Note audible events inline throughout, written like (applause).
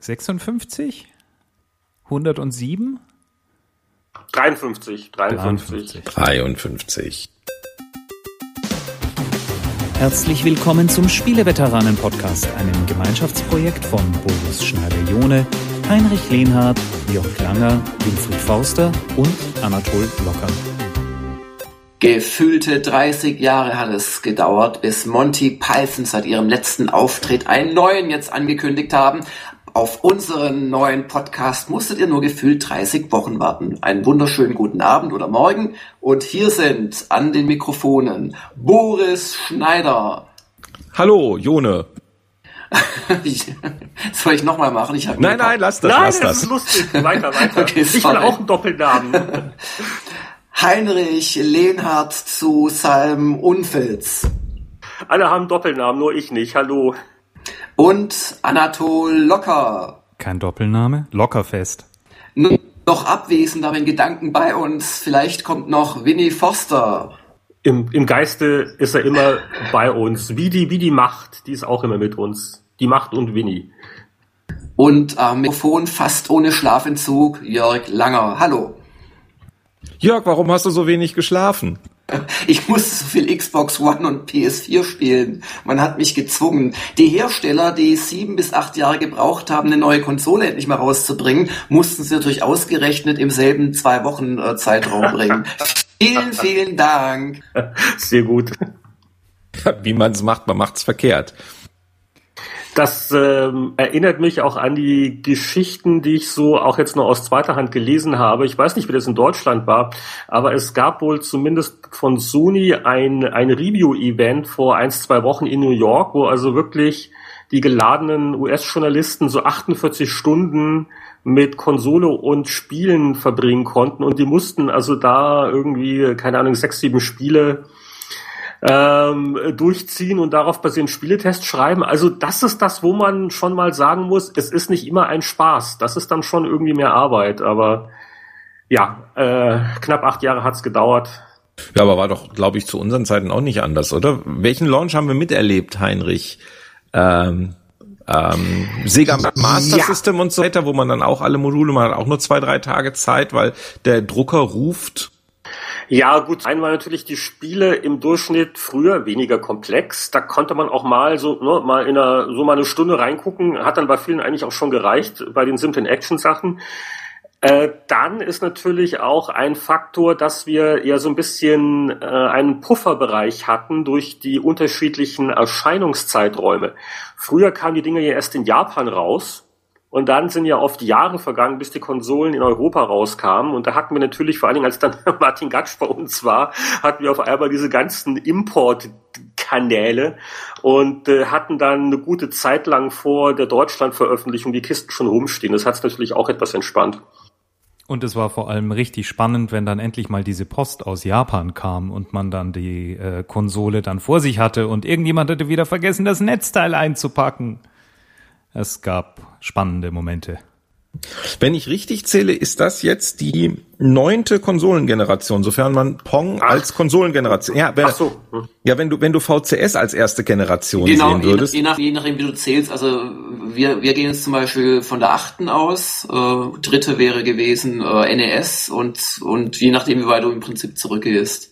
56? 107? 53. 53. 53. Herzlich willkommen zum Spieleveteranen-Podcast, einem Gemeinschaftsprojekt von Boris Schneider-Jone, Heinrich Lehnhardt, Jörg Langer, Winfried Forster und Anatol Locker. Gefühlte 30 Jahre hat es gedauert, bis Monty Python seit ihrem letzten Auftritt einen neuen jetzt angekündigt haben. Auf unseren neuen Podcast musstet ihr nur gefühlt 30 Wochen warten. Einen wunderschönen guten Abend oder Morgen. Und hier sind an den Mikrofonen Boris Schneider. Hallo, Jone. (laughs) soll ich nochmal machen? Ich nein, nein, lass das. Nein, lass das, das ist lustig. Weiter, weiter. (laughs) Okay, ich will auch einen Doppelnamen. (laughs) Heinrich Lehnhardt zu Salm Unfils. Alle haben Doppelnamen, nur ich nicht. Hallo. Und Anatol Locker. Kein Doppelname? Lockerfest. Noch abwesend, aber in Gedanken bei uns. Vielleicht kommt noch Winnie Foster. Im, Im Geiste ist er immer bei uns. Wie die, wie die Macht, die ist auch immer mit uns. Die Macht und Winnie. Und am Mikrofon fast ohne Schlafentzug Jörg Langer. Hallo. Jörg, warum hast du so wenig geschlafen? Ich musste so viel Xbox One und PS4 spielen. Man hat mich gezwungen. Die Hersteller, die sieben bis acht Jahre gebraucht haben, eine neue Konsole endlich mal rauszubringen, mussten sie natürlich ausgerechnet im selben zwei Wochen äh, Zeitraum (laughs) bringen. vielen, vielen Dank. Sehr gut. Wie man es macht, man macht es verkehrt. Das ähm, erinnert mich auch an die Geschichten, die ich so auch jetzt nur aus zweiter Hand gelesen habe. Ich weiß nicht, wie das in Deutschland war, aber es gab wohl zumindest von Sony ein, ein Review-Event vor ein, zwei Wochen in New York, wo also wirklich die geladenen US-Journalisten so 48 Stunden mit Konsole und Spielen verbringen konnten und die mussten also da irgendwie, keine Ahnung, sechs, sieben Spiele ähm, durchziehen und darauf basierend Spieletests schreiben. Also das ist das, wo man schon mal sagen muss, es ist nicht immer ein Spaß. Das ist dann schon irgendwie mehr Arbeit. Aber ja, äh, knapp acht Jahre hat's gedauert. Ja, aber war doch, glaube ich, zu unseren Zeiten auch nicht anders, oder? Welchen Launch haben wir miterlebt, Heinrich? Ähm, ähm, Sega Master ja. System und so weiter, wo man dann auch alle Module, man hat auch nur zwei, drei Tage Zeit, weil der Drucker ruft ja, gut, einmal natürlich die Spiele im Durchschnitt früher weniger komplex. Da konnte man auch mal so, ne, mal in einer, so mal eine Stunde reingucken. Hat dann bei vielen eigentlich auch schon gereicht, bei den simplen Action-Sachen. Äh, dann ist natürlich auch ein Faktor, dass wir ja so ein bisschen äh, einen Pufferbereich hatten durch die unterschiedlichen Erscheinungszeiträume. Früher kamen die Dinge ja erst in Japan raus und dann sind ja oft Jahre vergangen, bis die Konsolen in Europa rauskamen. Und da hatten wir natürlich, vor allen Dingen als dann (laughs) Martin Gatsch bei uns war, hatten wir auf einmal diese ganzen Importkanäle und äh, hatten dann eine gute Zeit lang vor der Deutschlandveröffentlichung die Kisten schon rumstehen. Das hat es natürlich auch etwas entspannt. Und es war vor allem richtig spannend, wenn dann endlich mal diese Post aus Japan kam und man dann die äh, Konsole dann vor sich hatte und irgendjemand hatte wieder vergessen, das Netzteil einzupacken. Es gab spannende Momente. Wenn ich richtig zähle, ist das jetzt die neunte Konsolengeneration, sofern man Pong Ach. als Konsolengeneration. Ja, wenn, Ach so. Hm. ja, wenn du wenn du VCS als erste Generation genau, sehen würdest. Je, nach, je nachdem, wie du zählst. Also wir wir gehen jetzt zum Beispiel von der achten aus. Äh, dritte wäre gewesen äh, NES und und je nachdem, wie weit du im Prinzip zurückgehst.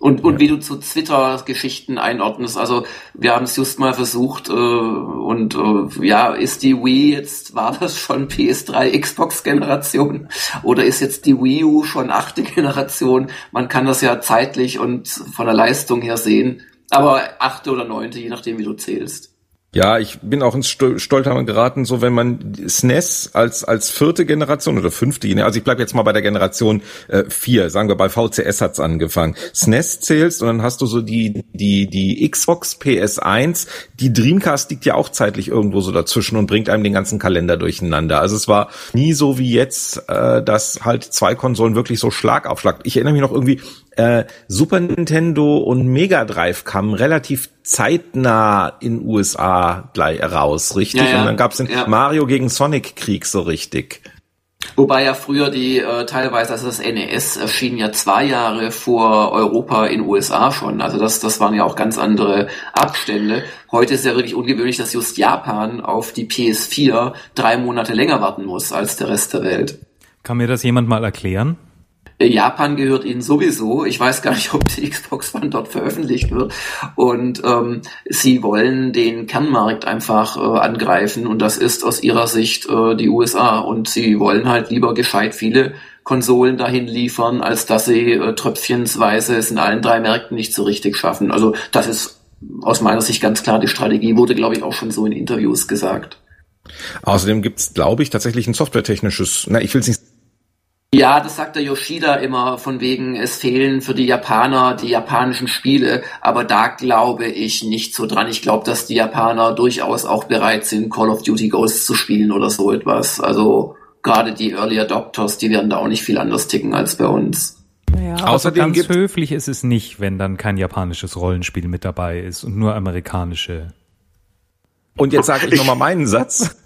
Und, und ja. wie du zu Twitter-Geschichten einordnest. Also wir haben es just mal versucht äh, und äh, ja, ist die Wii jetzt, war das schon PS3 Xbox-Generation oder ist jetzt die Wii U schon achte Generation? Man kann das ja zeitlich und von der Leistung her sehen. Aber achte oder neunte, je nachdem, wie du zählst. Ja, ich bin auch ins Stoltern geraten, so wenn man SNES als als vierte Generation oder fünfte, also ich bleibe jetzt mal bei der Generation äh, vier, sagen wir bei VCS hat's angefangen. SNES zählst und dann hast du so die die die Xbox PS1, die Dreamcast liegt ja auch zeitlich irgendwo so dazwischen und bringt einem den ganzen Kalender durcheinander. Also es war nie so wie jetzt, äh, dass halt zwei Konsolen wirklich so Schlag auf Schlag. Ich erinnere mich noch irgendwie äh, Super Nintendo und Mega Drive kamen relativ zeitnah in USA gleich raus, richtig? Ja, ja. Und dann gab's den ja. Mario gegen Sonic Krieg so richtig. Wobei ja früher die äh, teilweise, also das NES erschien ja zwei Jahre vor Europa in USA schon. Also das, das waren ja auch ganz andere Abstände. Heute ist ja wirklich ungewöhnlich, dass just Japan auf die PS4 drei Monate länger warten muss als der Rest der Welt. Kann mir das jemand mal erklären? Japan gehört ihnen sowieso. Ich weiß gar nicht, ob die Xbox One dort veröffentlicht wird. Und ähm, sie wollen den Kernmarkt einfach äh, angreifen und das ist aus ihrer Sicht äh, die USA. Und sie wollen halt lieber gescheit viele Konsolen dahin liefern, als dass sie äh, tröpfchensweise es in allen drei Märkten nicht so richtig schaffen. Also das ist aus meiner Sicht ganz klar die Strategie, wurde glaube ich auch schon so in Interviews gesagt. Außerdem gibt's, glaube ich, tatsächlich ein softwaretechnisches, na, ich will es nicht ja, das sagt der Yoshida immer von wegen, es fehlen für die Japaner die japanischen Spiele, aber da glaube ich nicht so dran. Ich glaube, dass die Japaner durchaus auch bereit sind, Call of Duty Ghosts zu spielen oder so etwas. Also gerade die Early Adopters, die werden da auch nicht viel anders ticken als bei uns. Ja, Außerdem ganz höflich ist es nicht, wenn dann kein japanisches Rollenspiel mit dabei ist und nur amerikanische. Und jetzt sage ich nochmal meinen Satz.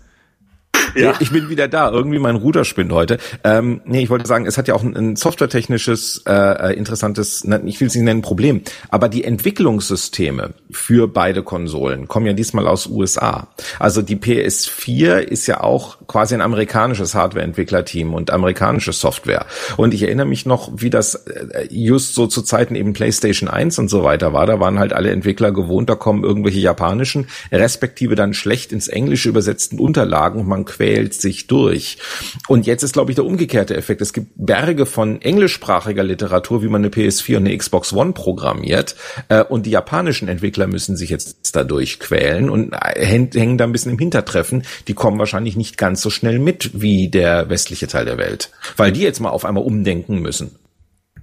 Ja. Ich bin wieder da. Irgendwie mein Router spinnt heute. Ähm, nee, ich wollte sagen, es hat ja auch ein, ein softwaretechnisches, äh, interessantes, ich will es nicht nennen, Problem. Aber die Entwicklungssysteme für beide Konsolen kommen ja diesmal aus USA. Also die PS4 ist ja auch quasi ein amerikanisches Hardware-Entwicklerteam und amerikanische Software. Und ich erinnere mich noch, wie das äh, just so zu Zeiten eben PlayStation 1 und so weiter war. Da waren halt alle Entwickler gewohnt, da kommen irgendwelche japanischen, respektive dann schlecht ins Englische übersetzten Unterlagen und man quält sich durch. Und jetzt ist, glaube ich, der umgekehrte Effekt. Es gibt Berge von englischsprachiger Literatur, wie man eine PS4 und eine Xbox One programmiert. Äh, und die japanischen Entwickler müssen sich jetzt dadurch quälen und äh, hängen da ein bisschen im Hintertreffen. Die kommen wahrscheinlich nicht ganz so schnell mit wie der westliche Teil der Welt. Weil die jetzt mal auf einmal umdenken müssen.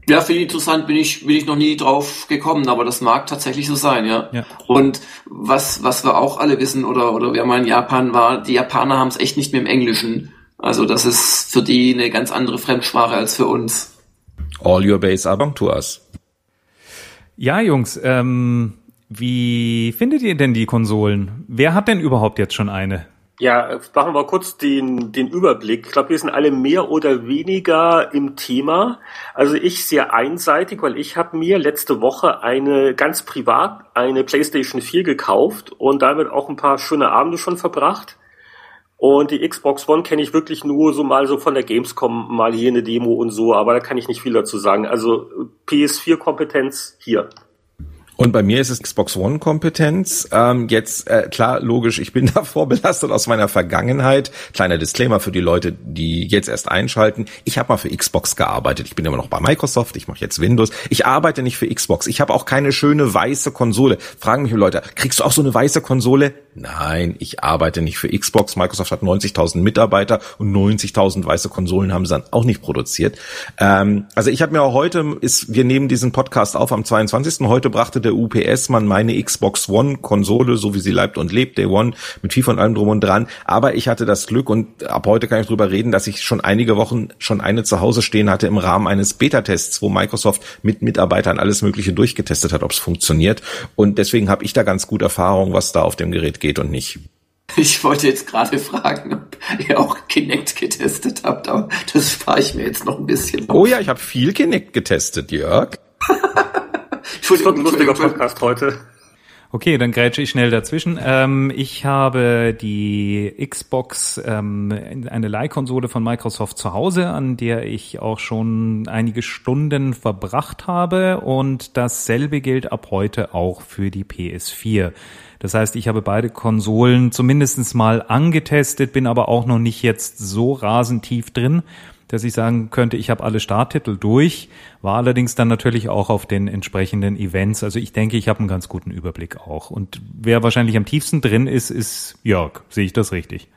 Ja, finde ich interessant, bin ich, bin ich noch nie drauf gekommen, aber das mag tatsächlich so sein, ja. ja. Und was, was wir auch alle wissen, oder, oder wer mal in Japan war, die Japaner haben es echt nicht mehr im Englischen. Also das ist für die eine ganz andere Fremdsprache als für uns. All your base are belong to us. Ja, Jungs, ähm, wie findet ihr denn die Konsolen? Wer hat denn überhaupt jetzt schon eine? Ja, machen wir kurz den, den Überblick. Ich glaube, wir sind alle mehr oder weniger im Thema. Also ich sehr einseitig, weil ich habe mir letzte Woche eine ganz privat eine PlayStation 4 gekauft und damit auch ein paar schöne Abende schon verbracht. Und die Xbox One kenne ich wirklich nur so mal so von der Gamescom, mal hier eine Demo und so, aber da kann ich nicht viel dazu sagen. Also PS4-Kompetenz hier. Und bei mir ist es Xbox One Kompetenz. Ähm, jetzt äh, klar, logisch, ich bin (laughs) davor belastet aus meiner Vergangenheit. Kleiner Disclaimer für die Leute, die jetzt erst einschalten. Ich habe mal für Xbox gearbeitet. Ich bin immer noch bei Microsoft. Ich mache jetzt Windows. Ich arbeite nicht für Xbox. Ich habe auch keine schöne weiße Konsole. Fragen mich Leute, kriegst du auch so eine weiße Konsole? Nein, ich arbeite nicht für Xbox. Microsoft hat 90.000 Mitarbeiter und 90.000 weiße Konsolen haben sie dann auch nicht produziert. Ähm, also ich habe mir auch heute, ist, wir nehmen diesen Podcast auf am 22. Heute brachte der UPS-Mann meine Xbox One-Konsole, so wie sie leibt und lebt, Day One, mit viel von allem drum und dran. Aber ich hatte das Glück und ab heute kann ich drüber reden, dass ich schon einige Wochen schon eine zu Hause stehen hatte im Rahmen eines Beta-Tests, wo Microsoft mit Mitarbeitern alles Mögliche durchgetestet hat, ob es funktioniert. Und deswegen habe ich da ganz gut Erfahrung, was da auf dem Gerät geht und nicht. Ich wollte jetzt gerade fragen, ob ihr auch Kinect getestet habt, aber das spare ich mir jetzt noch ein bisschen auf. Oh ja, ich habe viel Kinect getestet, Jörg. (laughs) das wird ein lustiger Podcast heute. Okay, dann grätsche ich schnell dazwischen. Ähm, ich habe die Xbox, ähm, eine Leihkonsole von Microsoft zu Hause, an der ich auch schon einige Stunden verbracht habe und dasselbe gilt ab heute auch für die PS4. Das heißt, ich habe beide Konsolen zumindestens mal angetestet, bin aber auch noch nicht jetzt so rasend tief drin, dass ich sagen könnte, ich habe alle Starttitel durch, war allerdings dann natürlich auch auf den entsprechenden Events. Also ich denke, ich habe einen ganz guten Überblick auch. Und wer wahrscheinlich am tiefsten drin ist, ist Jörg. Sehe ich das richtig?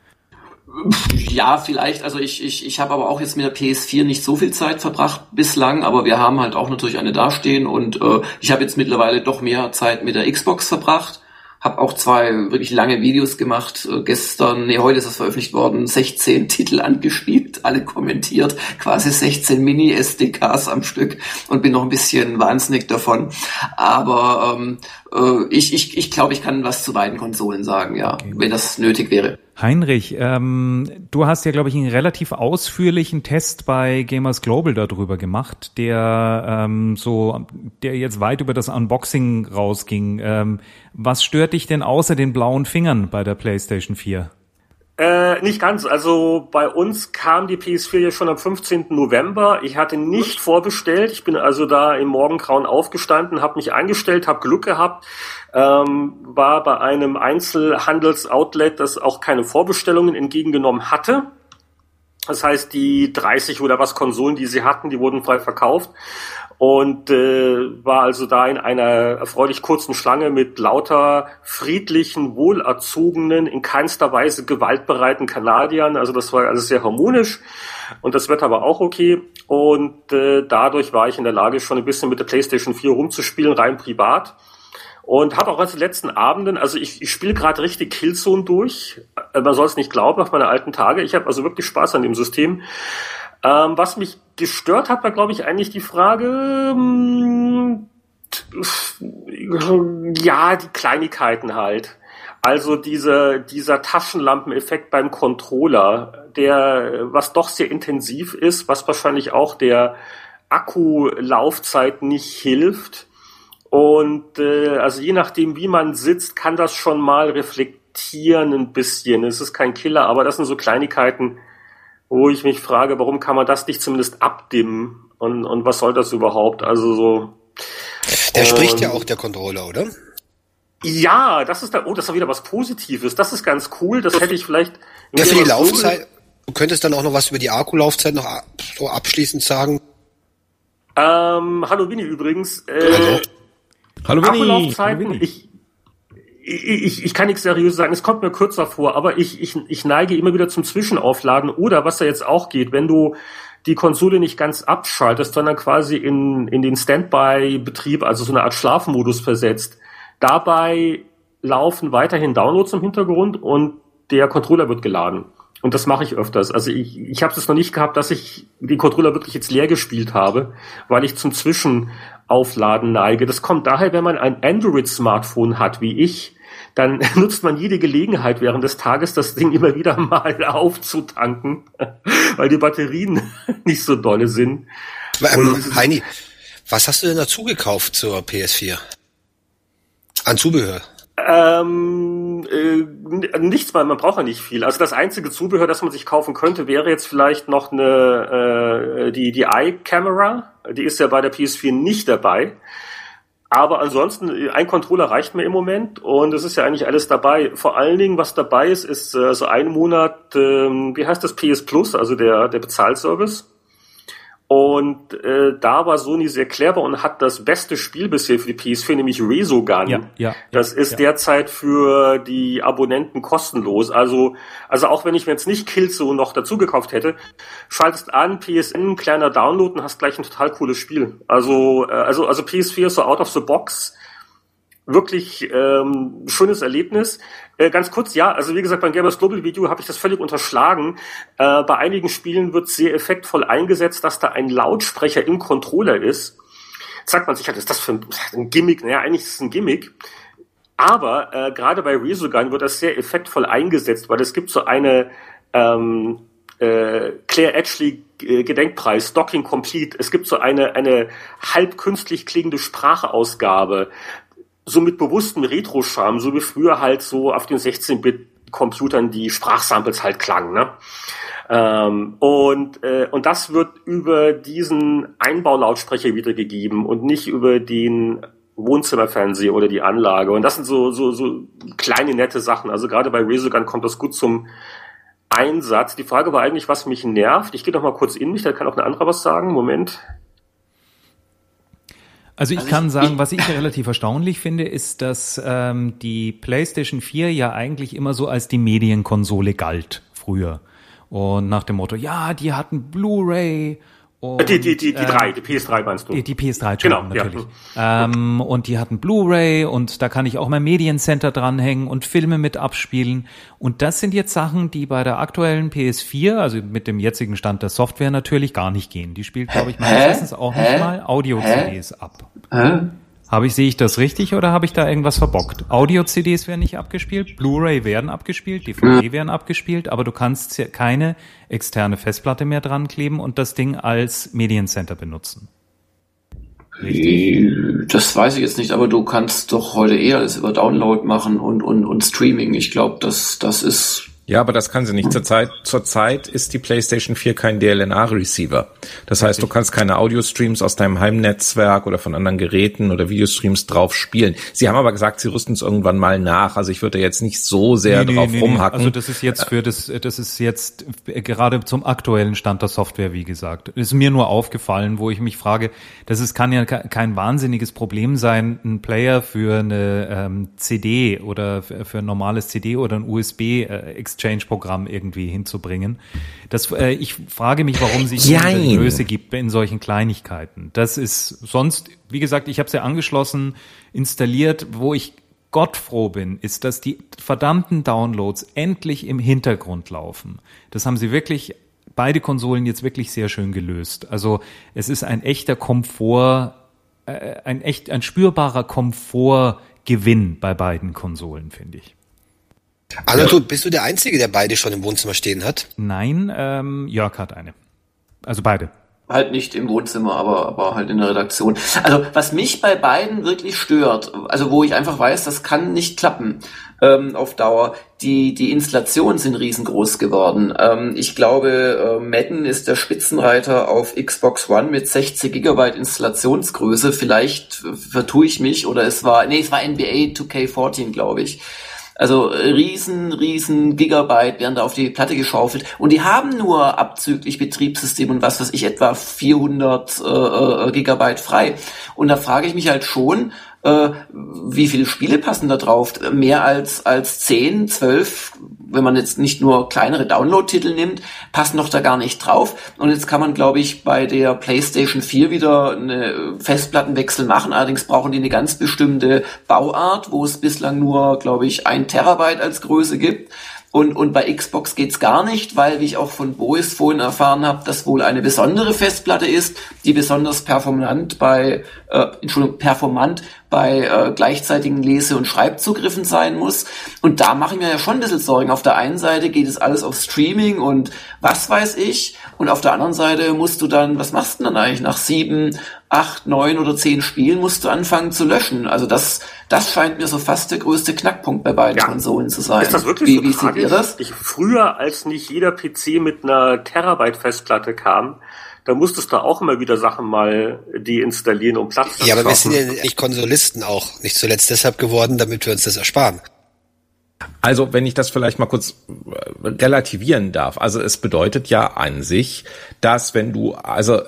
Ja, vielleicht. Also ich, ich, ich habe aber auch jetzt mit der PS4 nicht so viel Zeit verbracht bislang, aber wir haben halt auch natürlich eine dastehen und äh, ich habe jetzt mittlerweile doch mehr Zeit mit der Xbox verbracht habe auch zwei wirklich lange Videos gemacht. Äh, gestern, nee, heute ist es veröffentlicht worden, 16 (laughs) Titel angespielt, alle kommentiert, quasi 16 Mini-SDKs am Stück und bin noch ein bisschen wahnsinnig davon. Aber ähm, äh, ich, ich, ich glaube, ich kann was zu beiden Konsolen sagen, ja, okay. wenn das nötig wäre. Heinrich, ähm, du hast ja, glaube ich, einen relativ ausführlichen Test bei Gamers Global darüber gemacht, der ähm, so, der jetzt weit über das Unboxing rausging. Ähm, was stört dich denn außer den blauen Fingern bei der PlayStation 4? Äh, nicht ganz. Also bei uns kam die PS4 ja schon am 15. November. Ich hatte nicht vorbestellt. Ich bin also da im Morgengrauen aufgestanden, habe mich eingestellt, habe Glück gehabt, ähm, war bei einem Einzelhandelsoutlet, das auch keine Vorbestellungen entgegengenommen hatte. Das heißt, die 30 oder was Konsolen, die sie hatten, die wurden frei verkauft und äh, war also da in einer erfreulich kurzen Schlange mit lauter friedlichen, wohlerzogenen, in keinster Weise gewaltbereiten Kanadiern. Also das war alles sehr harmonisch und das Wetter war auch okay. Und äh, dadurch war ich in der Lage, schon ein bisschen mit der PlayStation 4 rumzuspielen, rein privat. Und habe auch als letzten Abenden, also ich, ich spiele gerade richtig Killzone durch. Äh, man soll es nicht glauben auf meine alten Tage. Ich habe also wirklich Spaß an dem System. Ähm, was mich gestört hat, war, glaube ich, eigentlich die Frage, ähm, ja, die Kleinigkeiten halt. Also diese, dieser Taschenlampeneffekt beim Controller, der, was doch sehr intensiv ist, was wahrscheinlich auch der Akkulaufzeit nicht hilft. Und äh, also je nachdem, wie man sitzt, kann das schon mal reflektieren ein bisschen. Es ist kein Killer, aber das sind so Kleinigkeiten, wo ich mich frage, warum kann man das nicht zumindest abdimmen und, und was soll das überhaupt? Also so. Der ähm, spricht ja auch der Controller, oder? Ja, das ist da, oh, das ist wieder was Positives. Das ist ganz cool. Das hätte ich vielleicht. Ja, für die Laufzeit. Du könntest dann auch noch was über die Akkulaufzeit noch so abschließend sagen. Ähm, hallo Winnie übrigens. Äh, hallo. Hallo Winnie. Akkulaufzeiten, hallo Winnie. Ich, ich, ich kann nichts seriös sagen, es kommt mir kürzer vor, aber ich, ich, ich neige immer wieder zum Zwischenaufladen oder was da jetzt auch geht, wenn du die Konsole nicht ganz abschaltest, sondern quasi in, in den Standby-Betrieb, also so eine Art Schlafmodus versetzt. Dabei laufen weiterhin Downloads im Hintergrund und der Controller wird geladen. Und das mache ich öfters. Also ich, ich habe es noch nicht gehabt, dass ich den Controller wirklich jetzt leer gespielt habe, weil ich zum Zwischenaufladen neige. Das kommt daher, wenn man ein Android-Smartphone hat, wie ich, dann (laughs) nutzt man jede Gelegenheit während des Tages, das Ding immer wieder (laughs) mal aufzutanken, (laughs) weil die Batterien nicht so dolle sind. Ähm, Heini, was hast du denn dazu gekauft zur PS4? An Zubehör? Ähm, äh, nichts, weil man braucht ja nicht viel. Also das einzige Zubehör, das man sich kaufen könnte, wäre jetzt vielleicht noch eine äh, die die iCamera. Die ist ja bei der PS4 nicht dabei. Aber ansonsten, ein Controller reicht mir im Moment und es ist ja eigentlich alles dabei. Vor allen Dingen, was dabei ist, ist äh, so ein Monat, ähm, wie heißt das, PS Plus, also der, der Bezahlservice. Und äh, da war Sony sehr clever und hat das beste Spiel bisher für die PS4, nämlich Resogun. Ja, ja, das ist ja. derzeit für die Abonnenten kostenlos. Also, also auch wenn ich mir jetzt nicht Killzone noch dazu gekauft hätte, schaltest an, PSN, kleiner Download und hast gleich ein total cooles Spiel. Also, äh, also, also PS4 ist so out of the box wirklich ähm, schönes Erlebnis. Äh, ganz kurz, ja, also wie gesagt, beim Gamers Global Video habe ich das völlig unterschlagen. Äh, bei einigen Spielen wird sehr effektvoll eingesetzt, dass da ein Lautsprecher im Controller ist. Jetzt sagt man sich, was ist das für ein, ein Gimmick? Naja, eigentlich ist es ein Gimmick. Aber äh, gerade bei Resogun wird das sehr effektvoll eingesetzt, weil es gibt so eine ähm, äh, Claire Edgley äh, Gedenkpreis, Docking Complete. Es gibt so eine, eine halb künstlich klingende Sprachausgabe so mit bewusstem Retro-Charme, so wie früher halt so auf den 16-Bit-Computern die Sprachsamples halt klangen. Ne? Ähm, und, äh, und das wird über diesen Einbaulautsprecher wiedergegeben und nicht über den Wohnzimmerfernseher oder die Anlage. Und das sind so, so, so kleine nette Sachen. Also gerade bei Resogun kommt das gut zum Einsatz. Die Frage war eigentlich, was mich nervt. Ich gehe noch mal kurz in mich, da kann auch ein anderer was sagen. Moment. Also ich also kann ich, sagen, ich, was ich relativ erstaunlich finde, ist, dass ähm, die PlayStation 4 ja eigentlich immer so als die Medienkonsole galt früher. Und nach dem Motto, ja, die hatten Blu-ray und, die, die, die, die äh, drei, die PS3 meinst du? Die, die PS3, genau, natürlich. Ja. Ähm, und die hatten Blu-ray und da kann ich auch mein Mediencenter dranhängen und Filme mit abspielen. Und das sind jetzt Sachen, die bei der aktuellen PS4, also mit dem jetzigen Stand der Software natürlich gar nicht gehen. Die spielt, glaube ich, meistens auch Hä? nicht mal Audio-CDs ab. Hä? Habe ich, sehe ich das richtig oder habe ich da irgendwas verbockt? Audio-CDs werden nicht abgespielt, Blu-ray werden abgespielt, DVD werden abgespielt, aber du kannst keine externe Festplatte mehr dran kleben und das Ding als Mediencenter benutzen. Richtig? Das weiß ich jetzt nicht, aber du kannst doch heute eher alles über Download machen und, und, und Streaming. Ich glaube, das, das ist ja, aber das kann sie nicht. Zurzeit, zurzeit ist die PlayStation 4 kein DLNA-Receiver. Das heißt, du kannst keine Audio-Streams aus deinem Heimnetzwerk oder von anderen Geräten oder Videostreams drauf spielen. Sie haben aber gesagt, sie rüsten es irgendwann mal nach. Also ich würde jetzt nicht so sehr nee, drauf nee, rumhacken. Also das ist jetzt für das, das ist jetzt gerade zum aktuellen Stand der Software, wie gesagt. ist mir nur aufgefallen, wo ich mich frage, das ist, kann ja kein wahnsinniges Problem sein, ein Player für eine ähm, CD oder für ein normales CD oder ein USB äh, Exchange-Programm irgendwie hinzubringen. Das, äh, ich frage mich, warum sich diese Größe gibt in solchen Kleinigkeiten. Das ist sonst, wie gesagt, ich habe es ja angeschlossen, installiert, wo ich Gott froh bin, ist, dass die verdammten Downloads endlich im Hintergrund laufen. Das haben sie wirklich beide Konsolen jetzt wirklich sehr schön gelöst. Also es ist ein echter Komfort, äh, ein echt ein spürbarer Komfortgewinn bei beiden Konsolen, finde ich. Anatol, bist du der Einzige, der beide schon im Wohnzimmer stehen hat? Nein, ähm, Jörg hat eine. Also beide. Halt nicht im Wohnzimmer, aber, aber halt in der Redaktion. Also was mich bei beiden wirklich stört, also wo ich einfach weiß, das kann nicht klappen ähm, auf Dauer, die, die Installationen sind riesengroß geworden. Ähm, ich glaube, äh, Madden ist der Spitzenreiter auf Xbox One mit 60 Gigabyte Installationsgröße. Vielleicht vertue ich mich oder es war, nee, es war NBA 2K14, glaube ich. Also riesen, riesen Gigabyte werden da auf die Platte geschaufelt und die haben nur abzüglich Betriebssystem und was weiß ich etwa 400 äh, äh, Gigabyte frei. Und da frage ich mich halt schon, äh, wie viele Spiele passen da drauf? Mehr als, als 10, 12, wenn man jetzt nicht nur kleinere Download-Titel nimmt, passen doch da gar nicht drauf. Und jetzt kann man, glaube ich, bei der PlayStation 4 wieder eine Festplattenwechsel machen. Allerdings brauchen die eine ganz bestimmte Bauart, wo es bislang nur, glaube ich, ein Terabyte als Größe gibt. Und, und bei Xbox geht's gar nicht, weil, wie ich auch von Bois vorhin erfahren habe, das wohl eine besondere Festplatte ist, die besonders performant bei, äh, Entschuldigung, performant bei äh, gleichzeitigen Lese- und Schreibzugriffen sein muss. Und da mache ich mir ja schon ein bisschen Sorgen. Auf der einen Seite geht es alles auf Streaming und was weiß ich. Und auf der anderen Seite musst du dann, was machst du denn dann eigentlich nach sieben, acht, neun oder zehn Spielen musst du anfangen zu löschen. Also das, das scheint mir so fast der größte Knackpunkt bei beiden ja. Konsolen zu sein. Ist das wirklich wie, so wie seht ihr das? Ich, früher, als nicht jeder PC mit einer Terabyte Festplatte kam, da musstest du auch immer wieder Sachen mal deinstallieren, um Platz zu Ja, aber wir sind ja nicht Konsolisten auch, nicht zuletzt deshalb geworden, damit wir uns das ersparen. Also, wenn ich das vielleicht mal kurz äh, relativieren darf. Also, es bedeutet ja an sich, dass wenn du, also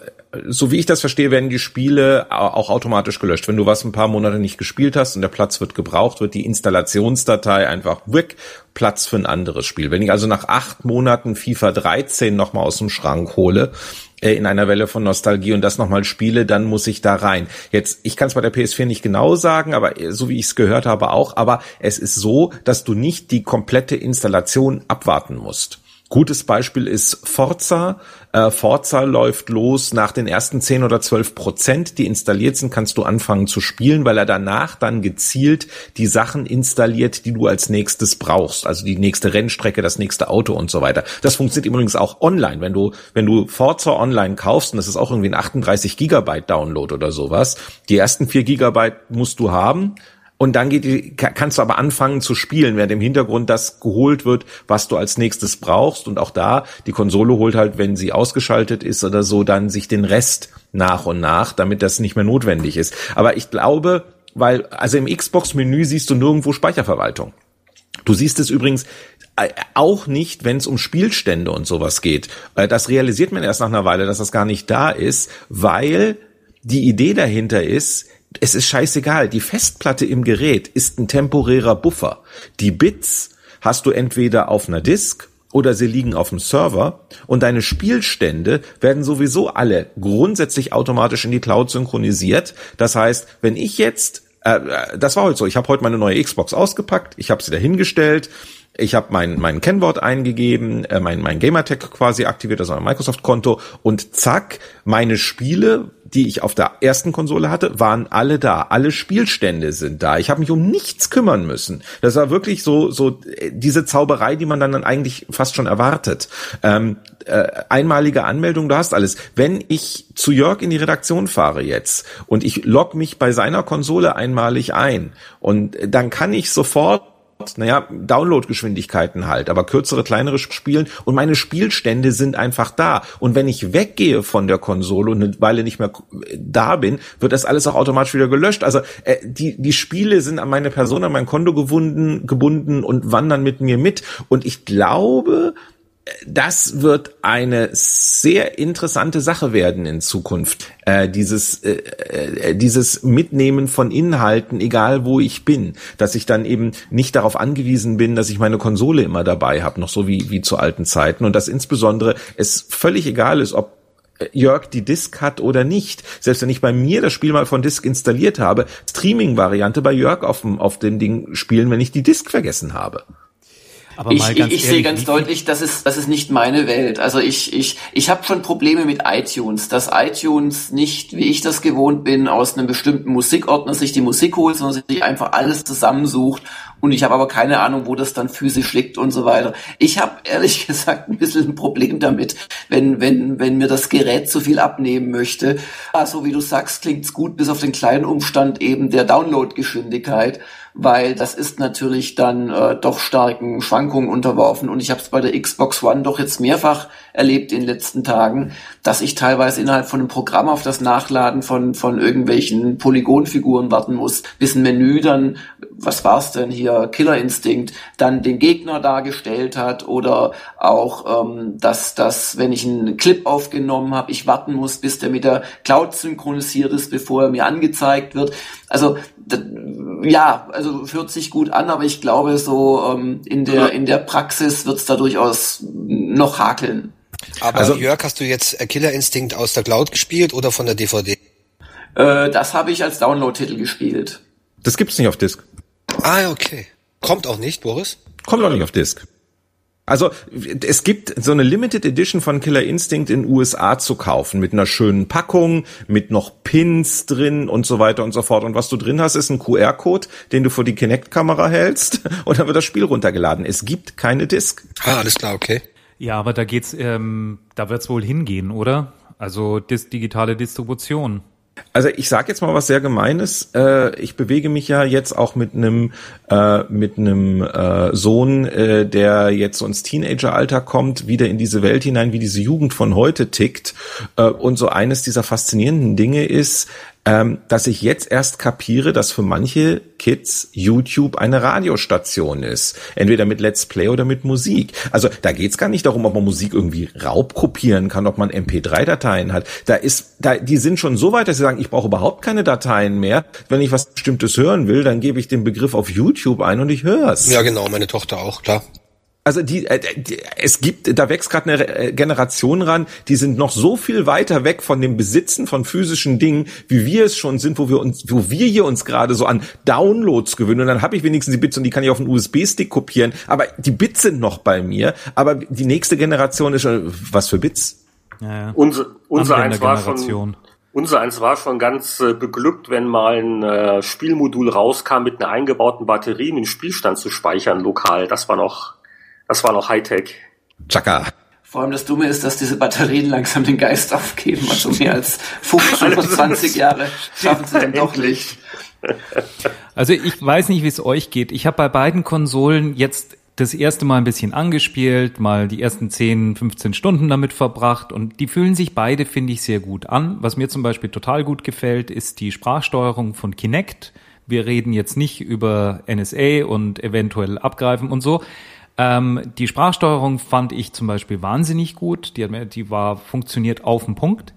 so wie ich das verstehe, werden die Spiele auch automatisch gelöscht. Wenn du was ein paar Monate nicht gespielt hast und der Platz wird gebraucht, wird die Installationsdatei einfach weg, Platz für ein anderes Spiel. Wenn ich also nach acht Monaten FIFA 13 nochmal aus dem Schrank hole, äh, in einer Welle von Nostalgie und das nochmal spiele, dann muss ich da rein. Jetzt, ich kann es bei der PS4 nicht genau sagen, aber so wie ich es gehört habe auch, aber es ist so, dass du nicht die komplette Installation abwarten musst. Gutes Beispiel ist Forza. Äh, Forza läuft los nach den ersten 10 oder 12 Prozent, die installiert sind, kannst du anfangen zu spielen, weil er danach dann gezielt die Sachen installiert, die du als nächstes brauchst. Also die nächste Rennstrecke, das nächste Auto und so weiter. Das funktioniert übrigens auch online. Wenn du, wenn du Forza online kaufst, und das ist auch irgendwie ein 38 Gigabyte Download oder sowas, die ersten 4 Gigabyte musst du haben und dann geht die, kannst du aber anfangen zu spielen, während im Hintergrund das geholt wird, was du als nächstes brauchst. Und auch da, die Konsole holt halt, wenn sie ausgeschaltet ist oder so, dann sich den Rest nach und nach, damit das nicht mehr notwendig ist. Aber ich glaube, weil, also im Xbox-Menü siehst du nirgendwo Speicherverwaltung. Du siehst es übrigens äh, auch nicht, wenn es um Spielstände und sowas geht. Äh, das realisiert man erst nach einer Weile, dass das gar nicht da ist, weil die Idee dahinter ist, es ist scheißegal. Die Festplatte im Gerät ist ein temporärer Buffer. Die Bits hast du entweder auf einer Disk oder sie liegen auf dem Server und deine Spielstände werden sowieso alle grundsätzlich automatisch in die Cloud synchronisiert. Das heißt, wenn ich jetzt, äh, äh das war heute so, ich habe heute meine neue Xbox ausgepackt, ich habe sie dahingestellt, Ich habe mein, mein Kennwort eingegeben, äh, mein, mein Gamertag quasi aktiviert, also ein Microsoft-Konto und zack, meine Spiele, die ich auf der ersten Konsole hatte, waren alle da. Alle Spielstände sind da. Ich habe mich um nichts kümmern müssen. Das war wirklich so, so äh, diese Zauberei, die man dann, dann eigentlich fast schon erwartet. Ähm, äh, einmalige Anmeldung, du hast alles. Wenn ich zu Jörg in die Redaktion fahre jetzt und ich log mich bei seiner Konsole einmalig ein und dann kann ich sofort naja, Downloadgeschwindigkeiten halt, aber kürzere, kleinere Spielen und meine Spielstände sind einfach da. Und wenn ich weggehe von der Konsole und eine Weile nicht mehr da bin, wird das alles auch automatisch wieder gelöscht. Also äh, die, die Spiele sind an meine Person, an mein Konto gebunden, gebunden und wandern mit mir mit. Und ich glaube, das wird eine sehr interessante Sache werden in Zukunft. Äh, dieses, äh, äh, dieses Mitnehmen von Inhalten, egal wo ich bin, dass ich dann eben nicht darauf angewiesen bin, dass ich meine Konsole immer dabei habe, noch so wie, wie zu alten Zeiten. Und dass insbesondere es völlig egal ist, ob Jörg die Disk hat oder nicht. Selbst wenn ich bei mir das Spiel mal von Disk installiert habe, Streaming-Variante bei Jörg auf dem, auf dem Ding spielen, wenn ich die Disk vergessen habe. Aber ich, ich, ich sehe ganz deutlich, das ist, das ist nicht meine Welt. Also ich, ich, ich habe schon Probleme mit iTunes, dass iTunes nicht, wie ich das gewohnt bin, aus einem bestimmten Musikordner sich die Musik holt, sondern sich einfach alles zusammensucht. Und ich habe aber keine Ahnung, wo das dann physisch liegt und so weiter. Ich habe ehrlich (laughs) gesagt ein bisschen ein Problem damit, wenn, wenn, wenn mir das Gerät zu viel abnehmen möchte. Also wie du sagst, klingt's gut, bis auf den kleinen Umstand eben der Downloadgeschwindigkeit weil das ist natürlich dann äh, doch starken Schwankungen unterworfen. Und ich habe es bei der Xbox One doch jetzt mehrfach erlebt in den letzten Tagen, dass ich teilweise innerhalb von einem Programm auf das Nachladen von, von irgendwelchen Polygonfiguren warten muss, bis ein Menü dann, was war's denn hier, Killer Instinct, dann den Gegner dargestellt hat oder auch, ähm, dass, dass wenn ich einen Clip aufgenommen habe, ich warten muss, bis der mit der Cloud synchronisiert ist, bevor er mir angezeigt wird. Also ja, also hört sich gut an, aber ich glaube, so ähm, in der in der Praxis wird es da durchaus noch hakeln. Aber also, Jörg, hast du jetzt Killer Instinct aus der Cloud gespielt oder von der DVD? Äh, das habe ich als Download-Titel gespielt. Das gibt's nicht auf Disk. Ah, okay. Kommt auch nicht, Boris? Kommt auch nicht auf Disk. Also es gibt so eine Limited Edition von Killer Instinct in USA zu kaufen mit einer schönen Packung, mit noch Pins drin und so weiter und so fort. Und was du drin hast, ist ein QR-Code, den du vor die Kinect-Kamera hältst (laughs) und dann wird das Spiel runtergeladen. Es gibt keine Disk. Ah, alles klar, okay. Ja, aber da geht's, ähm, da wird's wohl hingehen, oder? Also dis digitale Distribution. Also ich sage jetzt mal was sehr Gemeines. Äh, ich bewege mich ja jetzt auch mit einem äh, mit einem äh, Sohn, äh, der jetzt so ins Teenageralter kommt, wieder in diese Welt hinein, wie diese Jugend von heute tickt. Äh, und so eines dieser faszinierenden Dinge ist, ähm, dass ich jetzt erst kapiere, dass für manche Kids YouTube eine Radiostation ist. Entweder mit Let's Play oder mit Musik. Also da geht's gar nicht darum, ob man Musik irgendwie raubkopieren kann, ob man MP3-Dateien hat. Da ist, da, die sind schon so weit, dass sie sagen, ich brauche überhaupt keine Dateien mehr. Wenn ich was Bestimmtes hören will, dann gebe ich den Begriff auf YouTube ein und ich hör's. Ja, genau, meine Tochter auch, klar also die, äh, die, es gibt, da wächst gerade eine äh, Generation ran, die sind noch so viel weiter weg von dem Besitzen von physischen Dingen, wie wir es schon sind, wo wir uns, wo wir hier uns gerade so an Downloads gewöhnen. Und dann habe ich wenigstens die Bits und die kann ich auf einen USB-Stick kopieren. Aber die Bits sind noch bei mir. Aber die nächste Generation ist schon, was für Bits? Ja, ja. Unser, unser eins war schon, unser eins war schon ganz äh, beglückt, wenn mal ein äh, Spielmodul rauskam mit einer eingebauten Batterie, um den Spielstand zu speichern lokal. Das war noch das war noch Hightech. Chaka. Vor allem das Dumme ist, dass diese Batterien langsam den Geist aufgeben. Also mehr als 15 oder 20 Jahre schaffen sie dann doch nicht. Also ich weiß nicht, wie es euch geht. Ich habe bei beiden Konsolen jetzt das erste Mal ein bisschen angespielt, mal die ersten 10, 15 Stunden damit verbracht und die fühlen sich beide, finde ich, sehr gut an. Was mir zum Beispiel total gut gefällt, ist die Sprachsteuerung von Kinect. Wir reden jetzt nicht über NSA und eventuell abgreifen und so, ähm, die Sprachsteuerung fand ich zum Beispiel wahnsinnig gut. Die, hat, die war funktioniert auf den Punkt.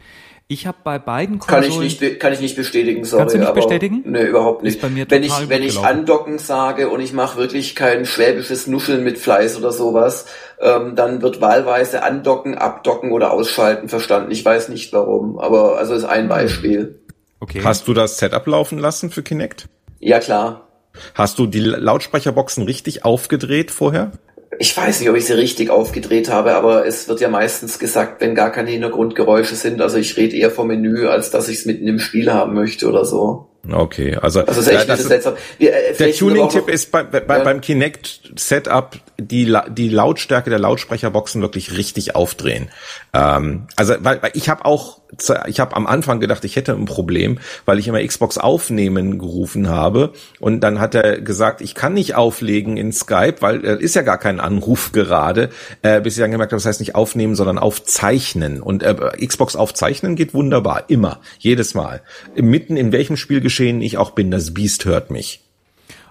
Ich habe bei beiden Konsolen... Kann ich nicht, kann ich nicht bestätigen, sorry. Kannst du nicht bestätigen? Nee, überhaupt nicht. bei mir wenn ich, wenn ich andocken sage und ich mache wirklich kein schwäbisches Nuscheln mit Fleiß oder sowas, ähm, dann wird wahlweise andocken, abdocken oder ausschalten verstanden. Ich weiß nicht warum, aber also ist ein Beispiel. Okay. Hast du das Setup laufen lassen für Kinect? Ja, klar. Hast du die Lautsprecherboxen richtig aufgedreht vorher? Ich weiß nicht, ob ich sie richtig aufgedreht habe, aber es wird ja meistens gesagt, wenn gar keine Hintergrundgeräusche sind. Also ich rede eher vom Menü, als dass ich es mitten im Spiel haben möchte oder so. Okay, also, also ist echt ja, das seltsam. Wir, äh, der Tuning-Tipp ist bei, bei, ja. beim Kinect-Setup die, die Lautstärke der Lautsprecherboxen wirklich richtig aufdrehen. Ähm, also weil, weil ich habe auch, ich habe am Anfang gedacht, ich hätte ein Problem, weil ich immer Xbox aufnehmen gerufen habe und dann hat er gesagt, ich kann nicht auflegen in Skype, weil äh, ist ja gar kein Anruf gerade, äh, bis ich dann gemerkt habe, das heißt nicht aufnehmen, sondern aufzeichnen und äh, Xbox aufzeichnen geht wunderbar, immer, jedes Mal. Mitten in welchem Spiel geschehen ich auch bin, das Biest hört mich.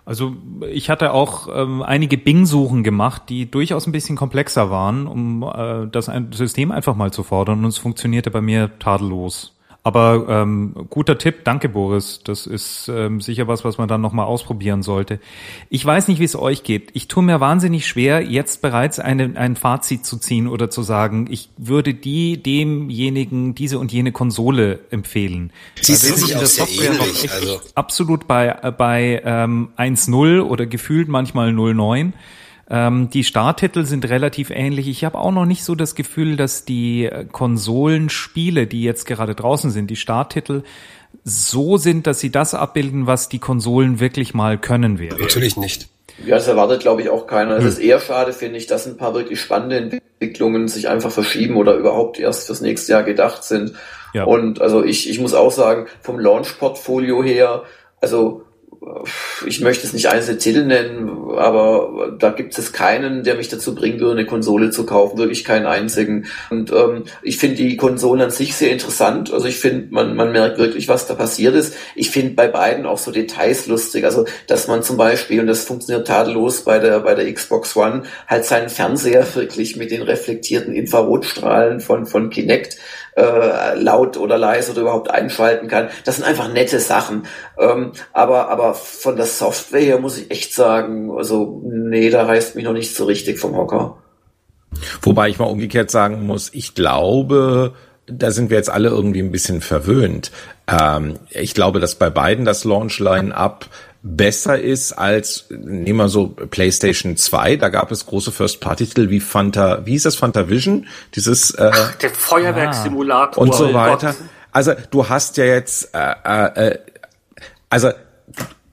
Also ich hatte auch ähm, einige Bing-Suchen gemacht, die durchaus ein bisschen komplexer waren, um äh, das System einfach mal zu fordern und es funktionierte bei mir tadellos. Aber ähm, guter Tipp, danke Boris. Das ist ähm, sicher was, was man dann nochmal ausprobieren sollte. Ich weiß nicht, wie es euch geht. Ich tue mir wahnsinnig schwer, jetzt bereits eine, ein Fazit zu ziehen oder zu sagen, ich würde die demjenigen diese und jene Konsole empfehlen. Sie sind sich auch sehr ähnlich. Also. Absolut bei, bei ähm, 1.0 oder gefühlt manchmal 0.9. Ähm, die Starttitel sind relativ ähnlich. Ich habe auch noch nicht so das Gefühl, dass die äh, Konsolenspiele, die jetzt gerade draußen sind, die Starttitel so sind, dass sie das abbilden, was die Konsolen wirklich mal können werden. Natürlich nicht. Ja, das erwartet, glaube ich, auch keiner. Es hm. ist eher schade, finde ich, dass ein paar wirklich spannende Entwicklungen sich einfach verschieben oder überhaupt erst fürs nächste Jahr gedacht sind. Ja. Und also ich, ich muss auch sagen, vom Launch-Portfolio her, also ich möchte es nicht einzelne Titel nennen, aber da gibt es keinen, der mich dazu bringen würde, eine Konsole zu kaufen, wirklich keinen einzigen. Und ähm, ich finde die Konsolen an sich sehr interessant. Also ich finde, man, man merkt wirklich, was da passiert ist. Ich finde bei beiden auch so Details lustig. Also dass man zum Beispiel, und das funktioniert tadellos bei der, bei der Xbox One, halt seinen Fernseher wirklich mit den reflektierten Infrarotstrahlen von, von Kinect äh, laut oder leise oder überhaupt einschalten kann. Das sind einfach nette Sachen. Ähm, aber, aber von der Software her muss ich echt sagen, also nee, da reißt mich noch nicht so richtig vom Hocker. Wobei ich mal umgekehrt sagen muss, ich glaube, da sind wir jetzt alle irgendwie ein bisschen verwöhnt. Ähm, ich glaube, dass bei beiden das Launch-Line-Up besser ist als, nehmen wir so PlayStation 2, da gab es große First-Party-Titel wie Fanta, wie hieß das, Fanta Vision? Dieses äh, Ach, der Feuerwerkssimulator und so weiter. Also du hast ja jetzt, äh, äh, äh, also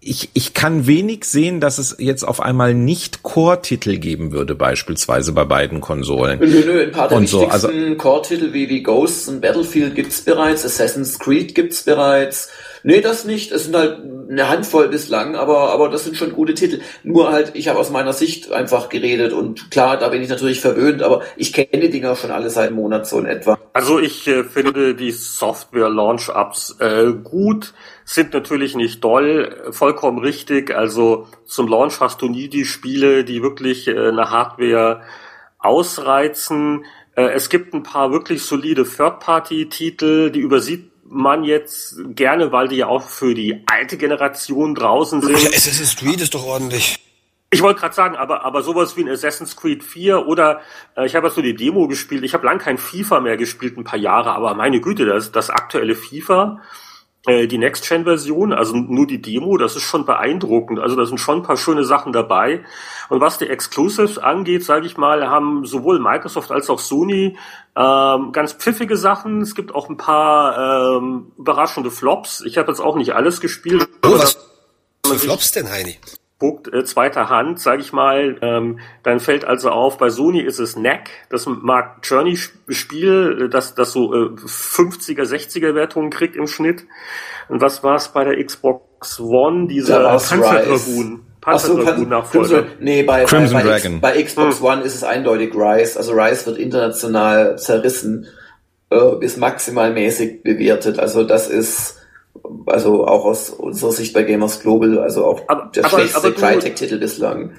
ich, ich kann wenig sehen, dass es jetzt auf einmal nicht Core-Titel geben würde, beispielsweise bei beiden Konsolen. Nö, nö, ein paar der und wichtigsten so, also, Core-Titel wie, wie Ghosts und Battlefield gibt's bereits, Assassin's Creed gibt's bereits, Nee, das nicht. Es sind halt eine Handvoll bislang, aber, aber das sind schon gute Titel. Nur halt, ich habe aus meiner Sicht einfach geredet und klar, da bin ich natürlich verwöhnt, aber ich kenne die Dinger schon alle seit einem Monat so in etwa. Also ich äh, finde die Software-Launch-Ups äh, gut, sind natürlich nicht doll, vollkommen richtig. Also zum Launch hast du nie die Spiele, die wirklich äh, eine Hardware ausreizen. Äh, es gibt ein paar wirklich solide Third-Party-Titel, die übersieht man jetzt gerne, weil die ja auch für die alte Generation draußen sind. Ja, Assassin's Creed ist doch ordentlich. Ich wollte gerade sagen, aber aber sowas wie ein Assassin's Creed 4 oder äh, ich habe jetzt so die Demo gespielt. Ich habe lang kein FIFA mehr gespielt, ein paar Jahre, aber meine Güte, das das aktuelle FIFA die Next-Gen-Version, also nur die Demo, das ist schon beeindruckend. Also da sind schon ein paar schöne Sachen dabei. Und was die Exclusives angeht, sage ich mal, haben sowohl Microsoft als auch Sony ähm, ganz pfiffige Sachen. Es gibt auch ein paar ähm, überraschende Flops. Ich habe jetzt auch nicht alles gespielt. Oh, was für Flops denn, Heini? Guckt, äh, zweiter Hand, sage ich mal, ähm, dann fällt also auf, bei Sony ist es Neck, das Mark Journey Spiel, äh, das, das so äh, 50er, 60er Wertungen kriegt im Schnitt. Und was war es bei der Xbox One, dieser Panzerdragoon? Panzerdragoon-Nachfolger. Nee, bei, Crimson bei, Dragon. bei, bei Xbox hm. One ist es eindeutig Rise. Also Rise wird international zerrissen, äh, ist maximal mäßig bewertet. Also das ist also auch aus unserer Sicht bei Gamers Global, also auch aber, der aber, schlechteste Crytek-Titel bislang.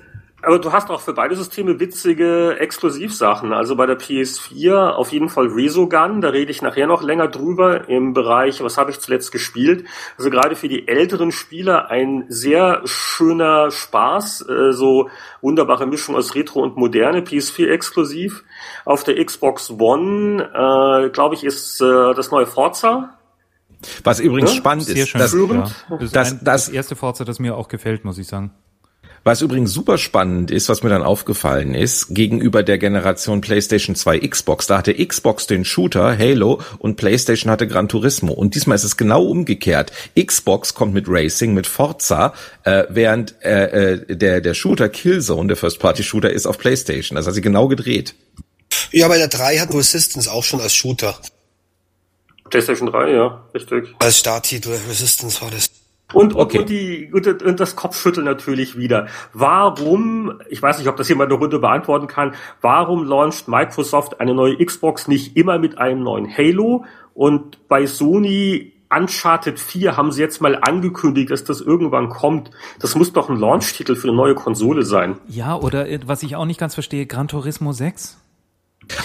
Aber du hast auch für beide Systeme witzige Exklusivsachen. Also bei der PS4 auf jeden Fall Resogun, da rede ich nachher noch länger drüber im Bereich, was habe ich zuletzt gespielt. Also gerade für die älteren Spieler ein sehr schöner Spaß, äh, so wunderbare Mischung aus Retro und Moderne, PS4 exklusiv. Auf der Xbox One, äh, glaube ich, ist äh, das neue Forza was übrigens ja? spannend Sehr ist, schön. Dass, ja. das, das, das erste Forza, das mir auch gefällt, muss ich sagen. Was übrigens super spannend ist, was mir dann aufgefallen ist, gegenüber der Generation PlayStation 2 Xbox, da hatte Xbox den Shooter Halo und PlayStation hatte Gran Turismo. Und diesmal ist es genau umgekehrt. Xbox kommt mit Racing, mit Forza, äh, während äh, äh, der, der Shooter Killzone, der First-Party-Shooter, ist auf PlayStation. Das hat sie genau gedreht. Ja, bei der 3 hat Resistance auch schon als Shooter. PlayStation 3, ja, richtig. Als Starttitel Resistance war das. Und, okay. und, die, und das Kopfschütteln natürlich wieder. Warum, ich weiß nicht, ob das jemand eine Runde beantworten kann, warum launcht Microsoft eine neue Xbox nicht immer mit einem neuen Halo? Und bei Sony Uncharted 4 haben sie jetzt mal angekündigt, dass das irgendwann kommt. Das muss doch ein Launch-Titel für eine neue Konsole sein. Ja, oder äh, was ich auch nicht ganz verstehe, Gran Turismo 6?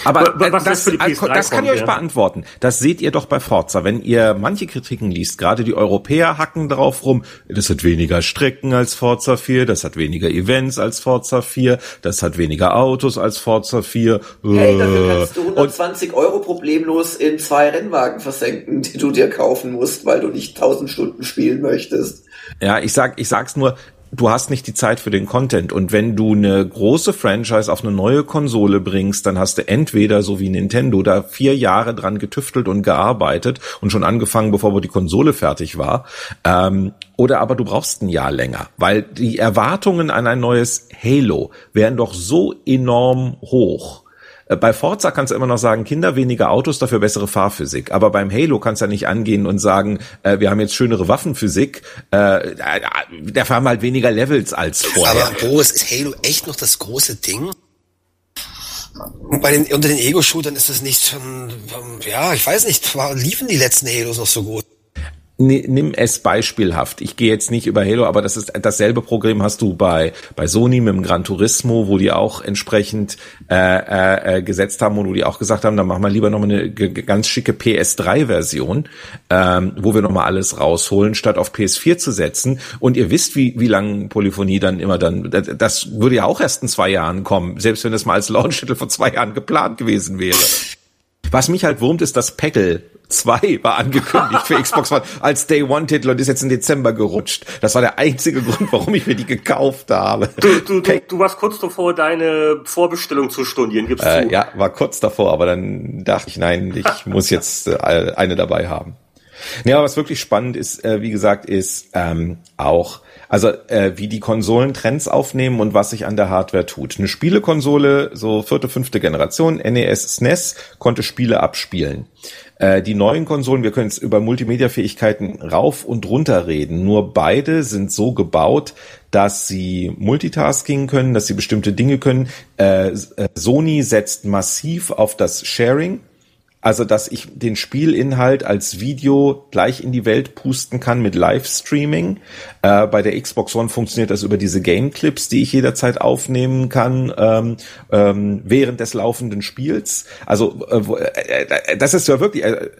Aber was das, das, das kann ich euch ja. beantworten. Das seht ihr doch bei Forza. Wenn ihr manche Kritiken liest, gerade die Europäer hacken drauf rum, das hat weniger Strecken als Forza 4, das hat weniger Events als Forza 4, das hat weniger Autos als Forza 4. Hey, dafür kannst du 120 Und, Euro problemlos in zwei Rennwagen versenken, die du dir kaufen musst, weil du nicht 1000 Stunden spielen möchtest. Ja, ich sag, ich sag's nur, du hast nicht die Zeit für den Content. Und wenn du eine große Franchise auf eine neue Konsole bringst, dann hast du entweder, so wie Nintendo, da vier Jahre dran getüftelt und gearbeitet und schon angefangen, bevor die Konsole fertig war. Ähm, oder aber du brauchst ein Jahr länger, weil die Erwartungen an ein neues Halo wären doch so enorm hoch bei Forza kannst du immer noch sagen, Kinder, weniger Autos, dafür bessere Fahrphysik. Aber beim Halo kannst du ja nicht angehen und sagen, äh, wir haben jetzt schönere Waffenphysik, äh, da fahren halt weniger Levels als vorher. Aber Boris, ist Halo echt noch das große Ding? Bei den, unter den Ego-Shootern ist das nicht schon, ja, ich weiß nicht, liefen die letzten Halos noch so gut? Nimm es beispielhaft. Ich gehe jetzt nicht über Halo, aber das ist dasselbe Problem hast du bei bei Sony mit dem Gran Turismo, wo die auch entsprechend äh, äh, äh gesetzt haben und wo die auch gesagt haben, dann machen wir lieber noch eine ganz schicke PS3-Version, ähm, wo wir noch mal alles rausholen, statt auf PS4 zu setzen. Und ihr wisst, wie wie lang Polyphonie dann immer dann. Das würde ja auch erst in zwei Jahren kommen, selbst wenn es mal als Launch-Titel vor zwei Jahren geplant gewesen wäre. Was mich halt wurmt, ist das Peggle 2 war angekündigt für Xbox One als Day One Titel und ist jetzt im Dezember gerutscht. Das war der einzige Grund, warum ich mir die gekauft habe. Du, du, du, du warst kurz davor, deine Vorbestellung zu stornieren, gibst äh, du? Ja, war kurz davor, aber dann dachte ich, nein, ich (laughs) muss jetzt äh, eine dabei haben. Ja, aber was wirklich spannend ist, äh, wie gesagt, ist ähm, auch also äh, wie die Konsolen Trends aufnehmen und was sich an der Hardware tut. Eine Spielekonsole, so vierte, fünfte Generation, NES, SNES, konnte Spiele abspielen. Äh, die neuen Konsolen, wir können jetzt über Multimedia-Fähigkeiten rauf und runter reden. Nur beide sind so gebaut, dass sie Multitasking können, dass sie bestimmte Dinge können. Äh, äh Sony setzt massiv auf das Sharing also, dass ich den Spielinhalt als Video gleich in die Welt pusten kann mit Livestreaming. Äh, bei der Xbox One funktioniert das über diese Game Clips, die ich jederzeit aufnehmen kann ähm, ähm, während des laufenden Spiels. Also, äh, äh, das ist ja wirklich, äh,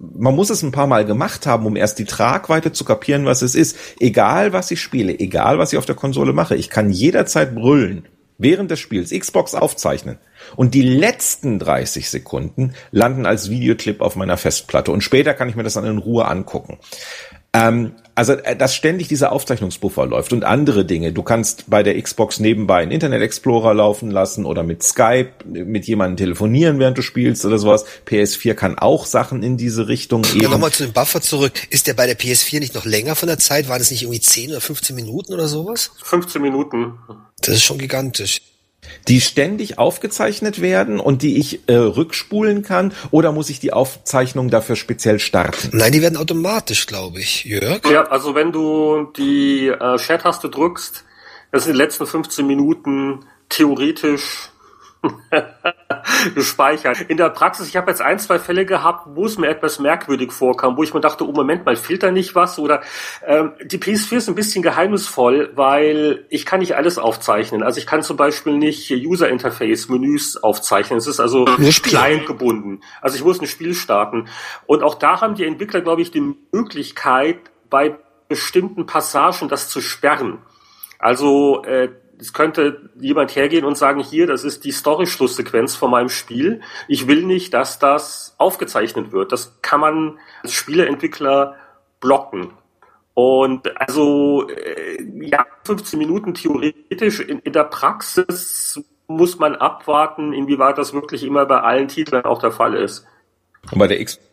man muss es ein paar Mal gemacht haben, um erst die Tragweite zu kapieren, was es ist. Egal, was ich spiele, egal, was ich auf der Konsole mache, ich kann jederzeit brüllen während des Spiels Xbox aufzeichnen und die letzten 30 Sekunden landen als Videoclip auf meiner Festplatte und später kann ich mir das dann in Ruhe angucken. Ähm, also, äh, dass ständig dieser Aufzeichnungsbuffer läuft und andere Dinge. Du kannst bei der Xbox nebenbei einen Internet Explorer laufen lassen oder mit Skype mit jemandem telefonieren, während du spielst oder sowas. PS4 kann auch Sachen in diese Richtung eben. Ja, nochmal zu dem Buffer zurück. Ist der bei der PS4 nicht noch länger von der Zeit? War das nicht irgendwie 10 oder 15 Minuten oder sowas? 15 Minuten. Das ist schon gigantisch die ständig aufgezeichnet werden und die ich äh, rückspulen kann oder muss ich die Aufzeichnung dafür speziell starten? Nein, die werden automatisch, glaube ich, Jörg. Ja, also wenn du die äh, Share-Taste drückst, das sind die letzten 15 Minuten theoretisch (laughs) gespeichert. In der Praxis, ich habe jetzt ein, zwei Fälle gehabt, wo es mir etwas merkwürdig vorkam, wo ich mir dachte, oh Moment mal, fehlt da nicht was? Oder ähm, die PS4 ist ein bisschen geheimnisvoll, weil ich kann nicht alles aufzeichnen. Also ich kann zum Beispiel nicht User Interface Menüs aufzeichnen. Es ist also client gebunden. Also ich muss ein Spiel starten. Und auch da haben die Entwickler, glaube ich, die Möglichkeit, bei bestimmten Passagen das zu sperren. Also äh, es könnte jemand hergehen und sagen, hier, das ist die Story-Schlusssequenz von meinem Spiel. Ich will nicht, dass das aufgezeichnet wird. Das kann man als Spieleentwickler blocken. Und also äh, ja, 15 Minuten theoretisch in, in der Praxis muss man abwarten, inwieweit das wirklich immer bei allen Titeln auch der Fall ist. Und bei der Xbox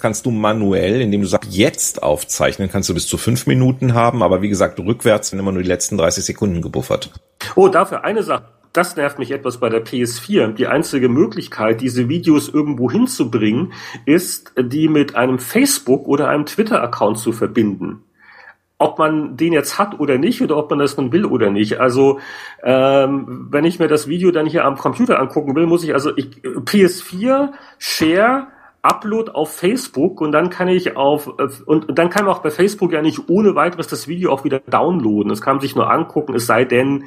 kannst du manuell, indem du sagst, jetzt aufzeichnen, kannst du bis zu fünf Minuten haben, aber wie gesagt, rückwärts sind immer nur die letzten 30 Sekunden gebuffert. Oh, dafür eine Sache. Das nervt mich etwas bei der PS4. Die einzige Möglichkeit, diese Videos irgendwo hinzubringen, ist, die mit einem Facebook oder einem Twitter-Account zu verbinden ob man den jetzt hat oder nicht oder ob man das nun will oder nicht. Also ähm, wenn ich mir das Video dann hier am Computer angucken will, muss ich also ich, PS4 Share Upload auf Facebook und dann kann ich auf und dann kann man auch bei Facebook ja nicht ohne weiteres das Video auch wieder downloaden. Das kann man sich nur angucken, es sei denn,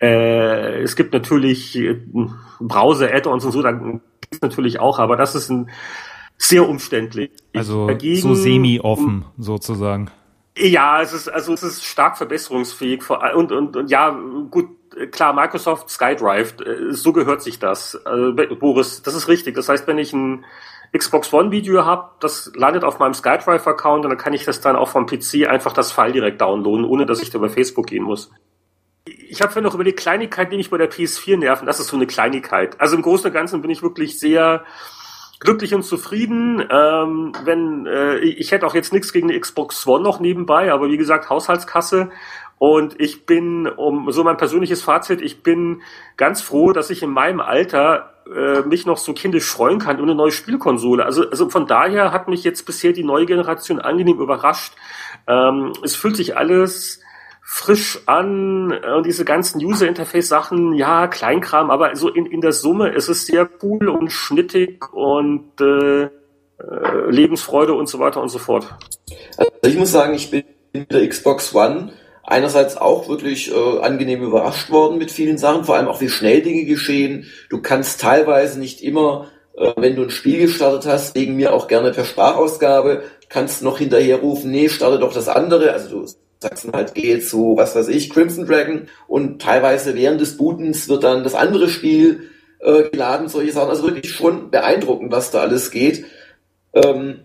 äh, es gibt natürlich äh, Browser-Add-ons und so, dann gibt's natürlich auch, aber das ist ein sehr umständlich. Also Dagegen, so semi-offen sozusagen. Ja, es ist also es ist stark verbesserungsfähig und und, und ja gut klar Microsoft SkyDrive äh, so gehört sich das also, Boris das ist richtig das heißt wenn ich ein Xbox One Video habe das landet auf meinem SkyDrive Account und dann kann ich das dann auch vom PC einfach das File direkt downloaden ohne dass ich da über Facebook gehen muss ich habe ja noch über die Kleinigkeit die mich bei der PS4 nerven das ist so eine Kleinigkeit also im Großen und Ganzen bin ich wirklich sehr glücklich und zufrieden. Ähm, wenn äh, ich hätte auch jetzt nichts gegen die Xbox One noch nebenbei, aber wie gesagt Haushaltskasse. Und ich bin, um so mein persönliches Fazit, ich bin ganz froh, dass ich in meinem Alter äh, mich noch so kindisch freuen kann über eine neue Spielkonsole. Also, also von daher hat mich jetzt bisher die neue Generation angenehm überrascht. Ähm, es fühlt sich alles frisch an und diese ganzen User-Interface-Sachen, ja, Kleinkram, aber so in, in der Summe ist es sehr cool und schnittig und äh, äh, Lebensfreude und so weiter und so fort. Also ich muss sagen, ich bin mit der Xbox One einerseits auch wirklich äh, angenehm überrascht worden mit vielen Sachen, vor allem auch wie schnell Dinge geschehen. Du kannst teilweise nicht immer, äh, wenn du ein Spiel gestartet hast, wegen mir auch gerne per Sprachausgabe, kannst noch hinterher rufen, nee, starte doch das andere. Also du Sachsen halt geht zu, was weiß ich, Crimson Dragon und teilweise während des Bootens wird dann das andere Spiel äh, geladen, solche Sachen. Also wirklich schon beeindruckend, was da alles geht. Ähm,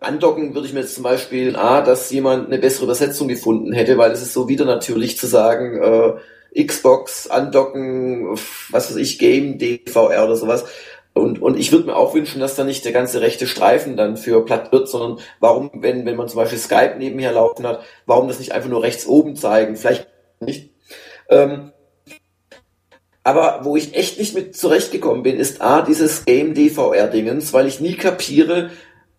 Andocken würde ich mir jetzt zum Beispiel, ah, dass jemand eine bessere Übersetzung gefunden hätte, weil es ist so wieder natürlich zu sagen, äh, Xbox andocken, was weiß ich, Game, DVR oder sowas. Und, und ich würde mir auch wünschen, dass da nicht der ganze rechte Streifen dann für platt wird, sondern warum, wenn, wenn man zum Beispiel Skype nebenher laufen hat, warum das nicht einfach nur rechts oben zeigen? Vielleicht nicht. Ähm, aber wo ich echt nicht mit zurechtgekommen bin, ist A, dieses Game DVR-Dingens, weil ich nie kapiere,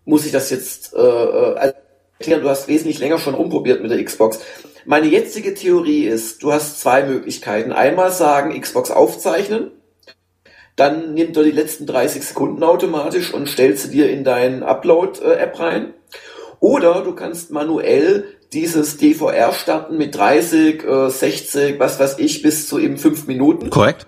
muss ich das jetzt äh, äh, erklären, du hast wesentlich länger schon rumprobiert mit der Xbox. Meine jetzige Theorie ist, du hast zwei Möglichkeiten. Einmal sagen, Xbox aufzeichnen, dann nimmt er die letzten 30 Sekunden automatisch und stellt sie dir in dein Upload-App rein. Oder du kannst manuell dieses DVR starten mit 30, 60, äh, was weiß ich, bis zu eben 5 Minuten. Korrekt.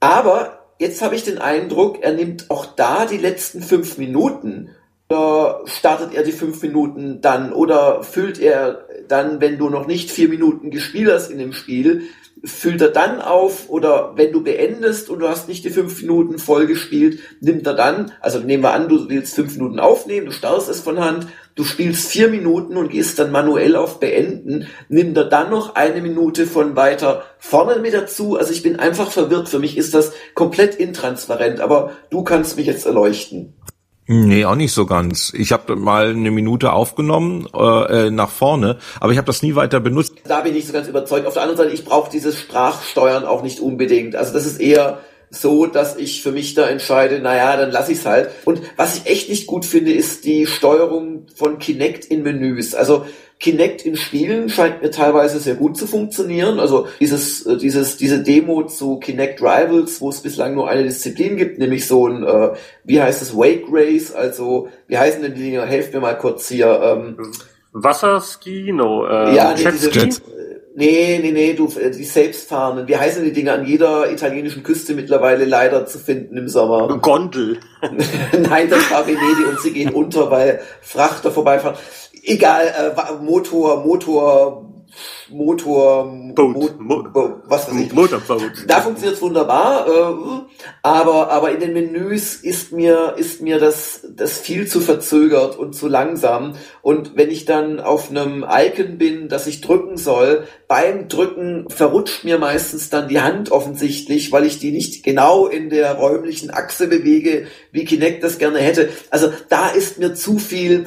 Aber jetzt habe ich den Eindruck, er nimmt auch da die letzten 5 Minuten. Oder startet er die 5 Minuten dann? Oder füllt er dann, wenn du noch nicht 4 Minuten gespielt hast in dem Spiel, füllt er dann auf oder wenn du beendest und du hast nicht die fünf Minuten voll gespielt, nimmt er dann, also nehmen wir an, du willst fünf Minuten aufnehmen, du startest es von Hand, du spielst vier Minuten und gehst dann manuell auf Beenden, nimmt er dann noch eine Minute von weiter vorne mit dazu. Also ich bin einfach verwirrt. Für mich ist das komplett intransparent, aber du kannst mich jetzt erleuchten. Nee, auch nicht so ganz. Ich habe mal eine Minute aufgenommen äh, äh, nach vorne, aber ich habe das nie weiter benutzt. Da bin ich nicht so ganz überzeugt. Auf der anderen Seite, ich brauche dieses Sprachsteuern auch nicht unbedingt. Also das ist eher so, dass ich für mich da entscheide, naja, dann lass ich's halt. Und was ich echt nicht gut finde, ist die Steuerung von Kinect in Menüs. Also Kinect in Spielen scheint mir teilweise sehr gut zu funktionieren. Also dieses, äh, dieses, diese Demo zu Kinect Rivals, wo es bislang nur eine Disziplin gibt, nämlich so ein, äh, wie heißt es, Wake Race, also wie heißen denn die Dinger? Helft mir mal kurz hier. Ähm, Wasserski, no, äh, ja, nee, diese, nee, nee, nee, du, äh, die selbstfahrenden, wie heißen die Dinger an jeder italienischen Küste mittlerweile leider zu finden im Sommer? Gondel. (laughs) Nein, das war Venedig und sie gehen unter, weil Frachter vorbeifahren egal, äh, Motor, Motor, Motor, Boat. Mo Mo was weiß ich. Motorboat. Da funktioniert es wunderbar, äh, aber, aber in den Menüs ist mir, ist mir das, das viel zu verzögert und zu langsam. Und wenn ich dann auf einem Icon bin, das ich drücken soll, beim Drücken verrutscht mir meistens dann die Hand offensichtlich, weil ich die nicht genau in der räumlichen Achse bewege, wie Kinect das gerne hätte. Also da ist mir zu viel,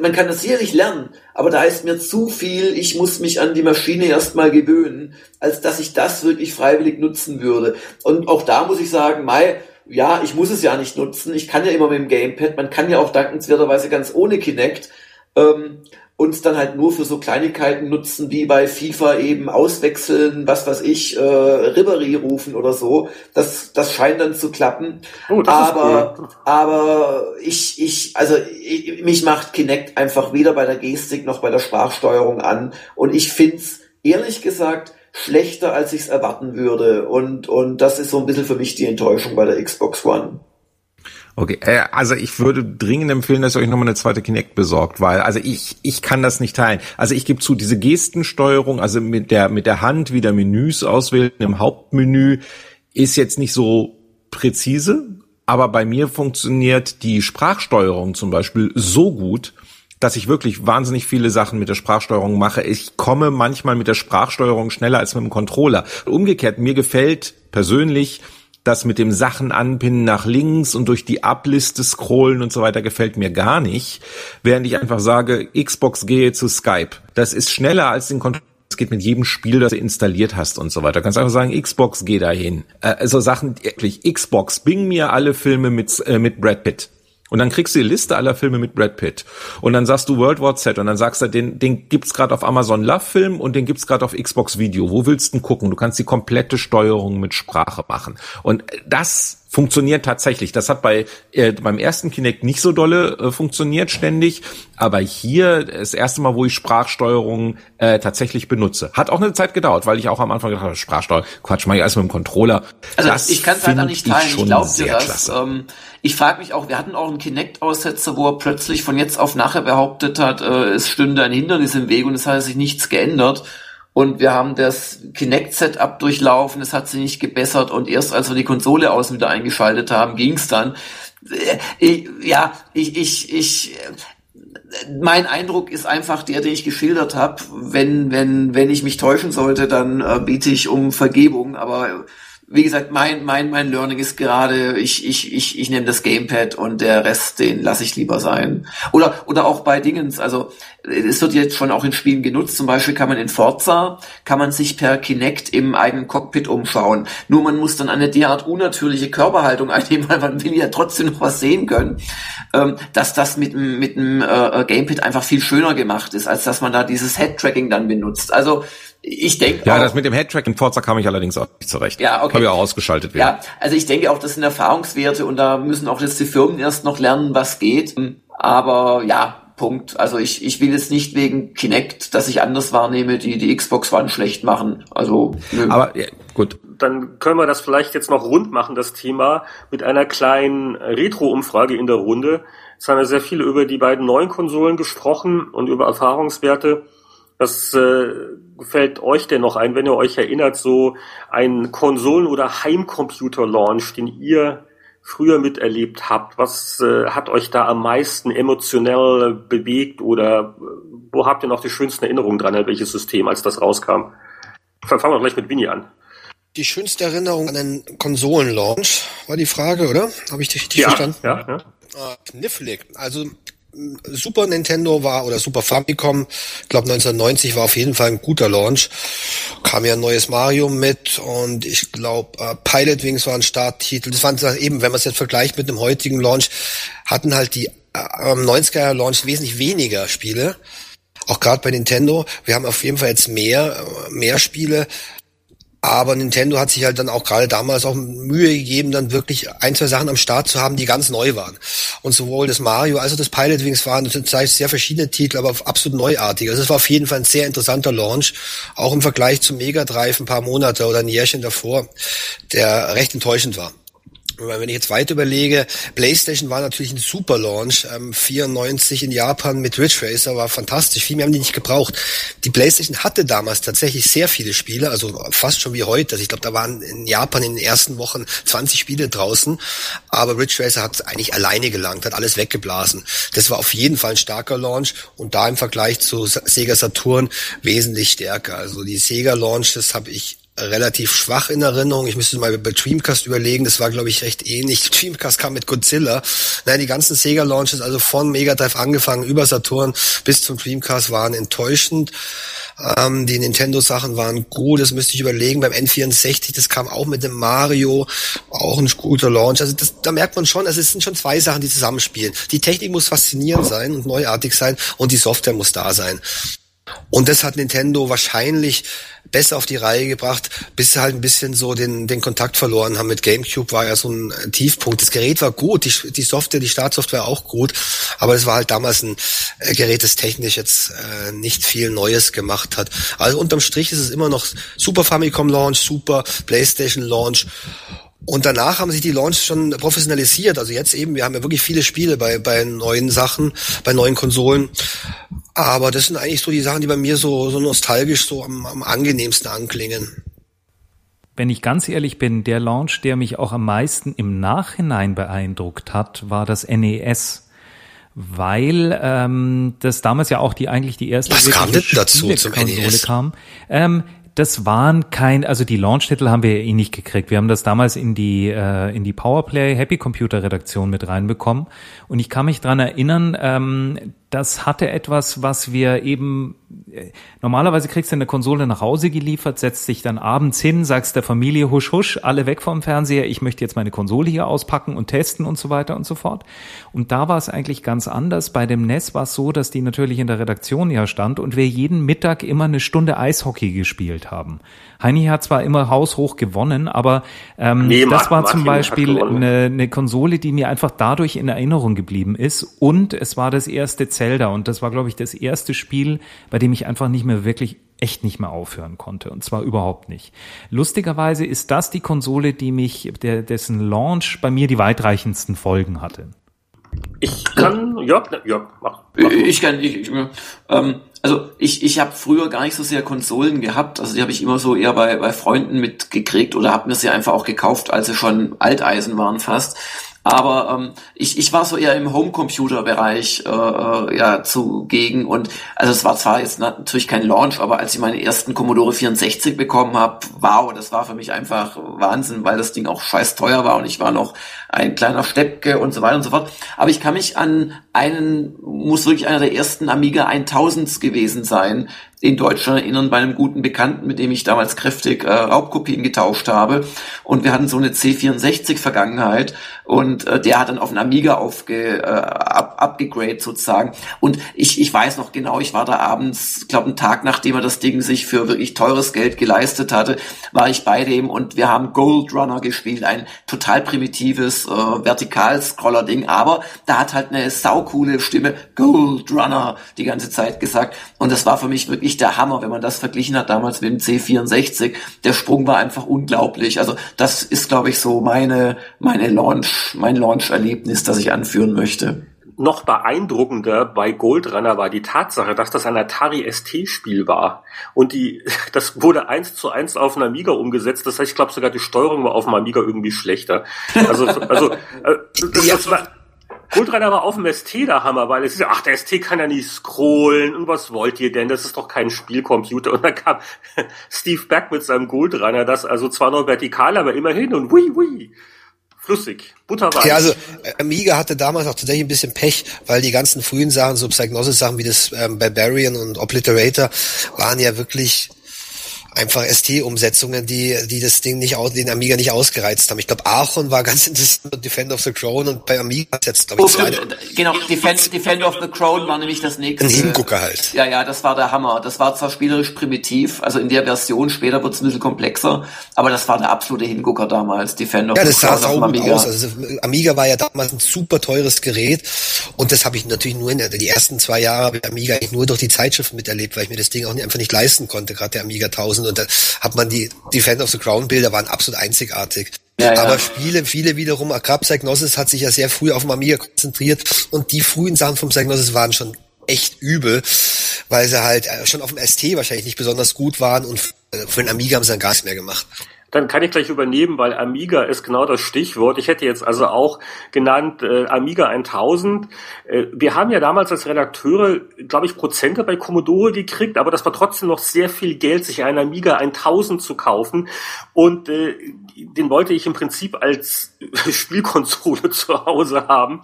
man kann das sicherlich lernen, aber da ist mir zu viel, ich muss mich an die Maschine erstmal gewöhnen, als dass ich das wirklich freiwillig nutzen würde. Und auch da muss ich sagen, Mai, ja, ich muss es ja nicht nutzen, ich kann ja immer mit dem Gamepad, man kann ja auch dankenswerterweise ganz ohne Kinect. Ähm, uns dann halt nur für so Kleinigkeiten nutzen, wie bei FIFA eben auswechseln, was weiß ich, äh, Ribery rufen oder so. Das, das scheint dann zu klappen. Oh, aber, cool. aber ich, ich, also ich, mich macht Kinect einfach weder bei der Gestik noch bei der Sprachsteuerung an. Und ich find's ehrlich gesagt schlechter, als ich es erwarten würde. Und, und das ist so ein bisschen für mich die Enttäuschung bei der Xbox One. Okay, äh, also ich würde dringend empfehlen, dass ihr euch nochmal eine zweite Kinect besorgt, weil also ich ich kann das nicht teilen. Also ich gebe zu, diese Gestensteuerung, also mit der mit der Hand wieder Menüs auswählen im Hauptmenü, ist jetzt nicht so präzise, aber bei mir funktioniert die Sprachsteuerung zum Beispiel so gut, dass ich wirklich wahnsinnig viele Sachen mit der Sprachsteuerung mache. Ich komme manchmal mit der Sprachsteuerung schneller als mit dem Controller. Umgekehrt, mir gefällt persönlich das mit dem Sachen anpinnen nach links und durch die Abliste scrollen und so weiter gefällt mir gar nicht, während ich einfach sage, Xbox gehe zu Skype. Das ist schneller als den Controller. Es geht mit jedem Spiel, das du installiert hast und so weiter. Du kannst einfach sagen, Xbox geh dahin. Äh, also Sachen, wirklich, Xbox, bing mir alle Filme mit, äh, mit Brad Pitt. Und dann kriegst du die Liste aller Filme mit Brad Pitt. Und dann sagst du World War Z und dann sagst du, den, den gibt's gerade auf Amazon Love Film und den gibt's gerade auf Xbox Video. Wo willst du denn gucken? Du kannst die komplette Steuerung mit Sprache machen. Und das funktioniert tatsächlich. Das hat bei äh, beim ersten Kinect nicht so dolle äh, funktioniert ständig, aber hier das erste Mal, wo ich Sprachsteuerung äh, tatsächlich benutze. Hat auch eine Zeit gedauert, weil ich auch am Anfang gedacht habe, Sprachsteuerung, Quatsch, mach ich alles mit dem Controller. Also das ich kann es leider find nicht teilen. Ich glaube dir das. Ähm, ich frage mich auch, wir hatten auch einen Kinect-Aussetzer, wo er plötzlich von jetzt auf nachher behauptet hat, äh, es stünde ein Hindernis im Weg und es hat sich nichts geändert. Und wir haben das Kinect-Setup durchlaufen, es hat sich nicht gebessert und erst als wir die Konsole außen wieder eingeschaltet haben, ging's dann. Äh, ich, ja, ich, ich, ich, mein Eindruck ist einfach der, den ich geschildert habe. Wenn, wenn, wenn ich mich täuschen sollte, dann äh, biete ich um Vergebung. Aber wie gesagt, mein, mein, mein Learning ist gerade, ich, ich, ich, ich nehme das Gamepad und der Rest, den lasse ich lieber sein. Oder, oder auch bei Dingens, also es wird jetzt schon auch in Spielen genutzt, zum Beispiel kann man in Forza, kann man sich per Kinect im eigenen Cockpit umschauen. Nur man muss dann eine derart unnatürliche Körperhaltung (laughs) einnehmen, weil man will ja trotzdem noch was sehen können, ähm, dass das mit, mit dem äh, Gamepad einfach viel schöner gemacht ist, als dass man da dieses Head-Tracking dann benutzt. Also ich denke Ja, auch, das mit dem Headtrack in Forza kam ich allerdings auch nicht zurecht. Ja, okay. Habe ich auch ausgeschaltet wieder. Ja, also ich denke auch, das sind Erfahrungswerte und da müssen auch jetzt die Firmen erst noch lernen, was geht. Aber ja, Punkt. Also ich, ich will jetzt nicht wegen Kinect, dass ich anders wahrnehme, die die Xbox One schlecht machen. Also nö. Aber ja, gut. Dann können wir das vielleicht jetzt noch rund machen, das Thema, mit einer kleinen Retro-Umfrage in der Runde. Jetzt haben wir sehr viel über die beiden neuen Konsolen gesprochen und über Erfahrungswerte. Was äh, gefällt euch denn noch ein, wenn ihr euch erinnert, so ein Konsolen- oder Heimcomputer-Launch, den ihr früher miterlebt habt? Was äh, hat euch da am meisten emotionell bewegt oder äh, wo habt ihr noch die schönsten Erinnerungen dran, an welches System, als das rauskam? Fangen wir gleich mit Winnie an. Die schönste Erinnerung an einen Konsolenlaunch war die Frage, oder? Habe ich dich richtig verstanden? ja, ja. Ah, knifflig. Also Super Nintendo war oder Super Famicom, ich glaube 1990 war auf jeden Fall ein guter Launch. Kam ja ein neues Mario mit und ich glaube äh, Pilot Wings war ein Starttitel. Das waren eben, wenn man es jetzt vergleicht mit dem heutigen Launch, hatten halt die äh, am 90er Launch wesentlich weniger Spiele. Auch gerade bei Nintendo. Wir haben auf jeden Fall jetzt mehr, äh, mehr Spiele. Aber Nintendo hat sich halt dann auch gerade damals auch Mühe gegeben, dann wirklich ein, zwei Sachen am Start zu haben, die ganz neu waren. Und sowohl das Mario als auch das Pilot Wings waren zurzeit sehr verschiedene Titel, aber absolut neuartig. Also es war auf jeden Fall ein sehr interessanter Launch, auch im Vergleich zum Mega Drive ein paar Monate oder ein Jährchen davor, der recht enttäuschend war. Wenn ich jetzt weit überlege, PlayStation war natürlich ein super Launch. Ähm, 94 in Japan mit Ridge Racer war fantastisch. Viel mehr haben die nicht gebraucht. Die PlayStation hatte damals tatsächlich sehr viele Spiele, also fast schon wie heute. Also ich glaube, da waren in Japan in den ersten Wochen 20 Spiele draußen. Aber Ridge Racer hat eigentlich alleine gelangt, hat alles weggeblasen. Das war auf jeden Fall ein starker Launch und da im Vergleich zu Sega Saturn wesentlich stärker. Also die Sega Launch, das habe ich relativ schwach in Erinnerung. Ich müsste mal bei Dreamcast überlegen, das war, glaube ich, recht ähnlich. (laughs) Dreamcast kam mit Godzilla. Nein, die ganzen Sega-Launches, also von Mega Drive angefangen, über Saturn bis zum Dreamcast, waren enttäuschend. Ähm, die Nintendo-Sachen waren gut, das müsste ich überlegen. Beim N64, das kam auch mit dem Mario, auch ein guter Launch. Also das, da merkt man schon, also es sind schon zwei Sachen, die zusammenspielen. Die Technik muss faszinierend sein und neuartig sein und die Software muss da sein. Und das hat Nintendo wahrscheinlich besser auf die Reihe gebracht, bis sie halt ein bisschen so den, den Kontakt verloren haben. Mit GameCube war ja so ein Tiefpunkt. Das Gerät war gut, die, die Software, die Startsoftware auch gut, aber es war halt damals ein äh, Gerät, das technisch jetzt äh, nicht viel Neues gemacht hat. Also unterm Strich ist es immer noch Super Famicom Launch, Super PlayStation Launch und danach haben sich die Launches schon professionalisiert. Also jetzt eben, wir haben ja wirklich viele Spiele bei, bei neuen Sachen, bei neuen Konsolen. Aber das sind eigentlich so die Sachen, die bei mir so, so nostalgisch so am, am angenehmsten anklingen. Wenn ich ganz ehrlich bin, der Launch, der mich auch am meisten im Nachhinein beeindruckt hat, war das NES weil ähm, das damals ja auch die eigentlich die erste Was kam denn dazu zum Konsole NES? kam. Ähm, das waren kein, also die Launch-Titel haben wir eh nicht gekriegt. Wir haben das damals in die äh, in die Powerplay Happy Computer Redaktion mit reinbekommen und ich kann mich dran erinnern, ähm, das hatte etwas, was wir eben äh, normalerweise kriegst du eine Konsole nach Hause geliefert, setzt dich dann abends hin, sagst der Familie husch husch, alle weg vom Fernseher, ich möchte jetzt meine Konsole hier auspacken und testen und so weiter und so fort. Und da war es eigentlich ganz anders. Bei dem NES war es so, dass die natürlich in der Redaktion ja stand und wir jeden Mittag immer eine Stunde Eishockey gespielt haben. Heini hat zwar immer haushoch gewonnen, aber ähm, nee, das war zum Beispiel eine, eine Konsole, die mir einfach dadurch in Erinnerung geblieben ist. Und es war das erste Zelda und das war, glaube ich, das erste Spiel, bei dem ich einfach nicht mehr wirklich echt nicht mehr aufhören konnte und zwar überhaupt nicht. Lustigerweise ist das die Konsole, die mich, der, dessen Launch bei mir die weitreichendsten Folgen hatte. Ich kann, ja, ja, mach. mach ich kann, ich, ich ähm, also ich, ich habe früher gar nicht so sehr Konsolen gehabt. Also die habe ich immer so eher bei, bei Freunden mitgekriegt oder habe mir sie einfach auch gekauft, als sie schon Alteisen waren fast. Aber ähm, ich, ich war so eher im Homecomputer-Bereich äh, äh, ja zugegen und also es war zwar jetzt natürlich kein Launch, aber als ich meinen ersten Commodore 64 bekommen habe, wow, das war für mich einfach Wahnsinn, weil das Ding auch scheiß teuer war und ich war noch ein kleiner Steppke und so weiter und so fort. Aber ich kann mich an einen, muss wirklich einer der ersten Amiga 1000s gewesen sein, in Deutschland erinnern bei einem guten Bekannten, mit dem ich damals kräftig äh, Raubkopien getauscht habe. Und wir hatten so eine C64-Vergangenheit und äh, der hat dann auf einen Amiga aufge, äh, up, upgegrade sozusagen. Und ich, ich weiß noch genau, ich war da abends, glaube einen Tag nachdem er das Ding sich für wirklich teures Geld geleistet hatte, war ich bei dem und wir haben Gold Runner gespielt, ein total primitives äh, Vertikal-Scroller-Ding, aber da hat halt eine saukoole Stimme Gold Runner die ganze Zeit gesagt. Und das war für mich wirklich wirklich der Hammer, wenn man das verglichen hat damals mit dem C64. Der Sprung war einfach unglaublich. Also das ist, glaube ich, so meine, meine Launch, mein Launch-Erlebnis, das ich anführen möchte noch beeindruckender bei Gold Runner war die Tatsache, dass das ein Atari ST-Spiel war. Und die, (laughs) das wurde eins zu eins auf einen Amiga umgesetzt. Das heißt, ich glaube sogar die Steuerung war auf dem Amiga irgendwie schlechter. Also, also, äh, (laughs) das, das war, Kultreiter war auf dem ST der Hammer, weil es ist ach, der ST kann ja nicht scrollen und was wollt ihr denn? Das ist doch kein Spielcomputer. Und dann kam (laughs) Steve Beck mit seinem Goldrunner, das also zwar noch vertikal, aber immerhin und wui, wui. Flüssig, butterweich. Ja, also äh, Amiga hatte damals auch tatsächlich ein bisschen Pech, weil die ganzen frühen Sachen, so Psygnosis-Sachen wie das ähm, Barbarian und Obliterator, waren ja wirklich einfach ST-Umsetzungen, die, die das Ding nicht aus, den Amiga nicht ausgereizt haben. Ich glaube, Aachen war ganz (laughs) interessant, Defender of the Crown und bei Amiga jetzt, glaube ich, zwei. Genau, Defend, Defender of the Crown war nämlich das nächste. Ein Hingucker halt. Ja, ja, das war der Hammer. Das war zwar spielerisch primitiv, also in der Version, später wird es ein bisschen komplexer, aber das war der absolute Hingucker damals, Defender of ja, the Crown. Ja, das sah sauber Amiga. aus. Also Amiga war ja damals ein super teures Gerät und das habe ich natürlich nur in der, die ersten zwei Jahre habe ich Amiga eigentlich nur durch die Zeitschriften miterlebt, weil ich mir das Ding auch einfach nicht leisten konnte, gerade der Amiga 1000 und da hat man die Defender of the Crown Bilder waren absolut einzigartig. Ja, ja. Aber Spiele, viele wiederum, Agrab Psygnosis hat sich ja sehr früh auf dem Amiga konzentriert und die frühen Sachen vom Psygnosis waren schon echt übel, weil sie halt äh, schon auf dem ST wahrscheinlich nicht besonders gut waren und für den Amiga haben sie dann gar nichts mehr gemacht. Dann kann ich gleich übernehmen, weil Amiga ist genau das Stichwort. Ich hätte jetzt also auch genannt äh, Amiga 1000. Äh, wir haben ja damals als Redakteure, glaube ich, Prozente bei Commodore gekriegt, aber das war trotzdem noch sehr viel Geld, sich einen Amiga 1000 zu kaufen. Und äh, den wollte ich im Prinzip als (laughs) Spielkonsole (laughs) zu Hause haben.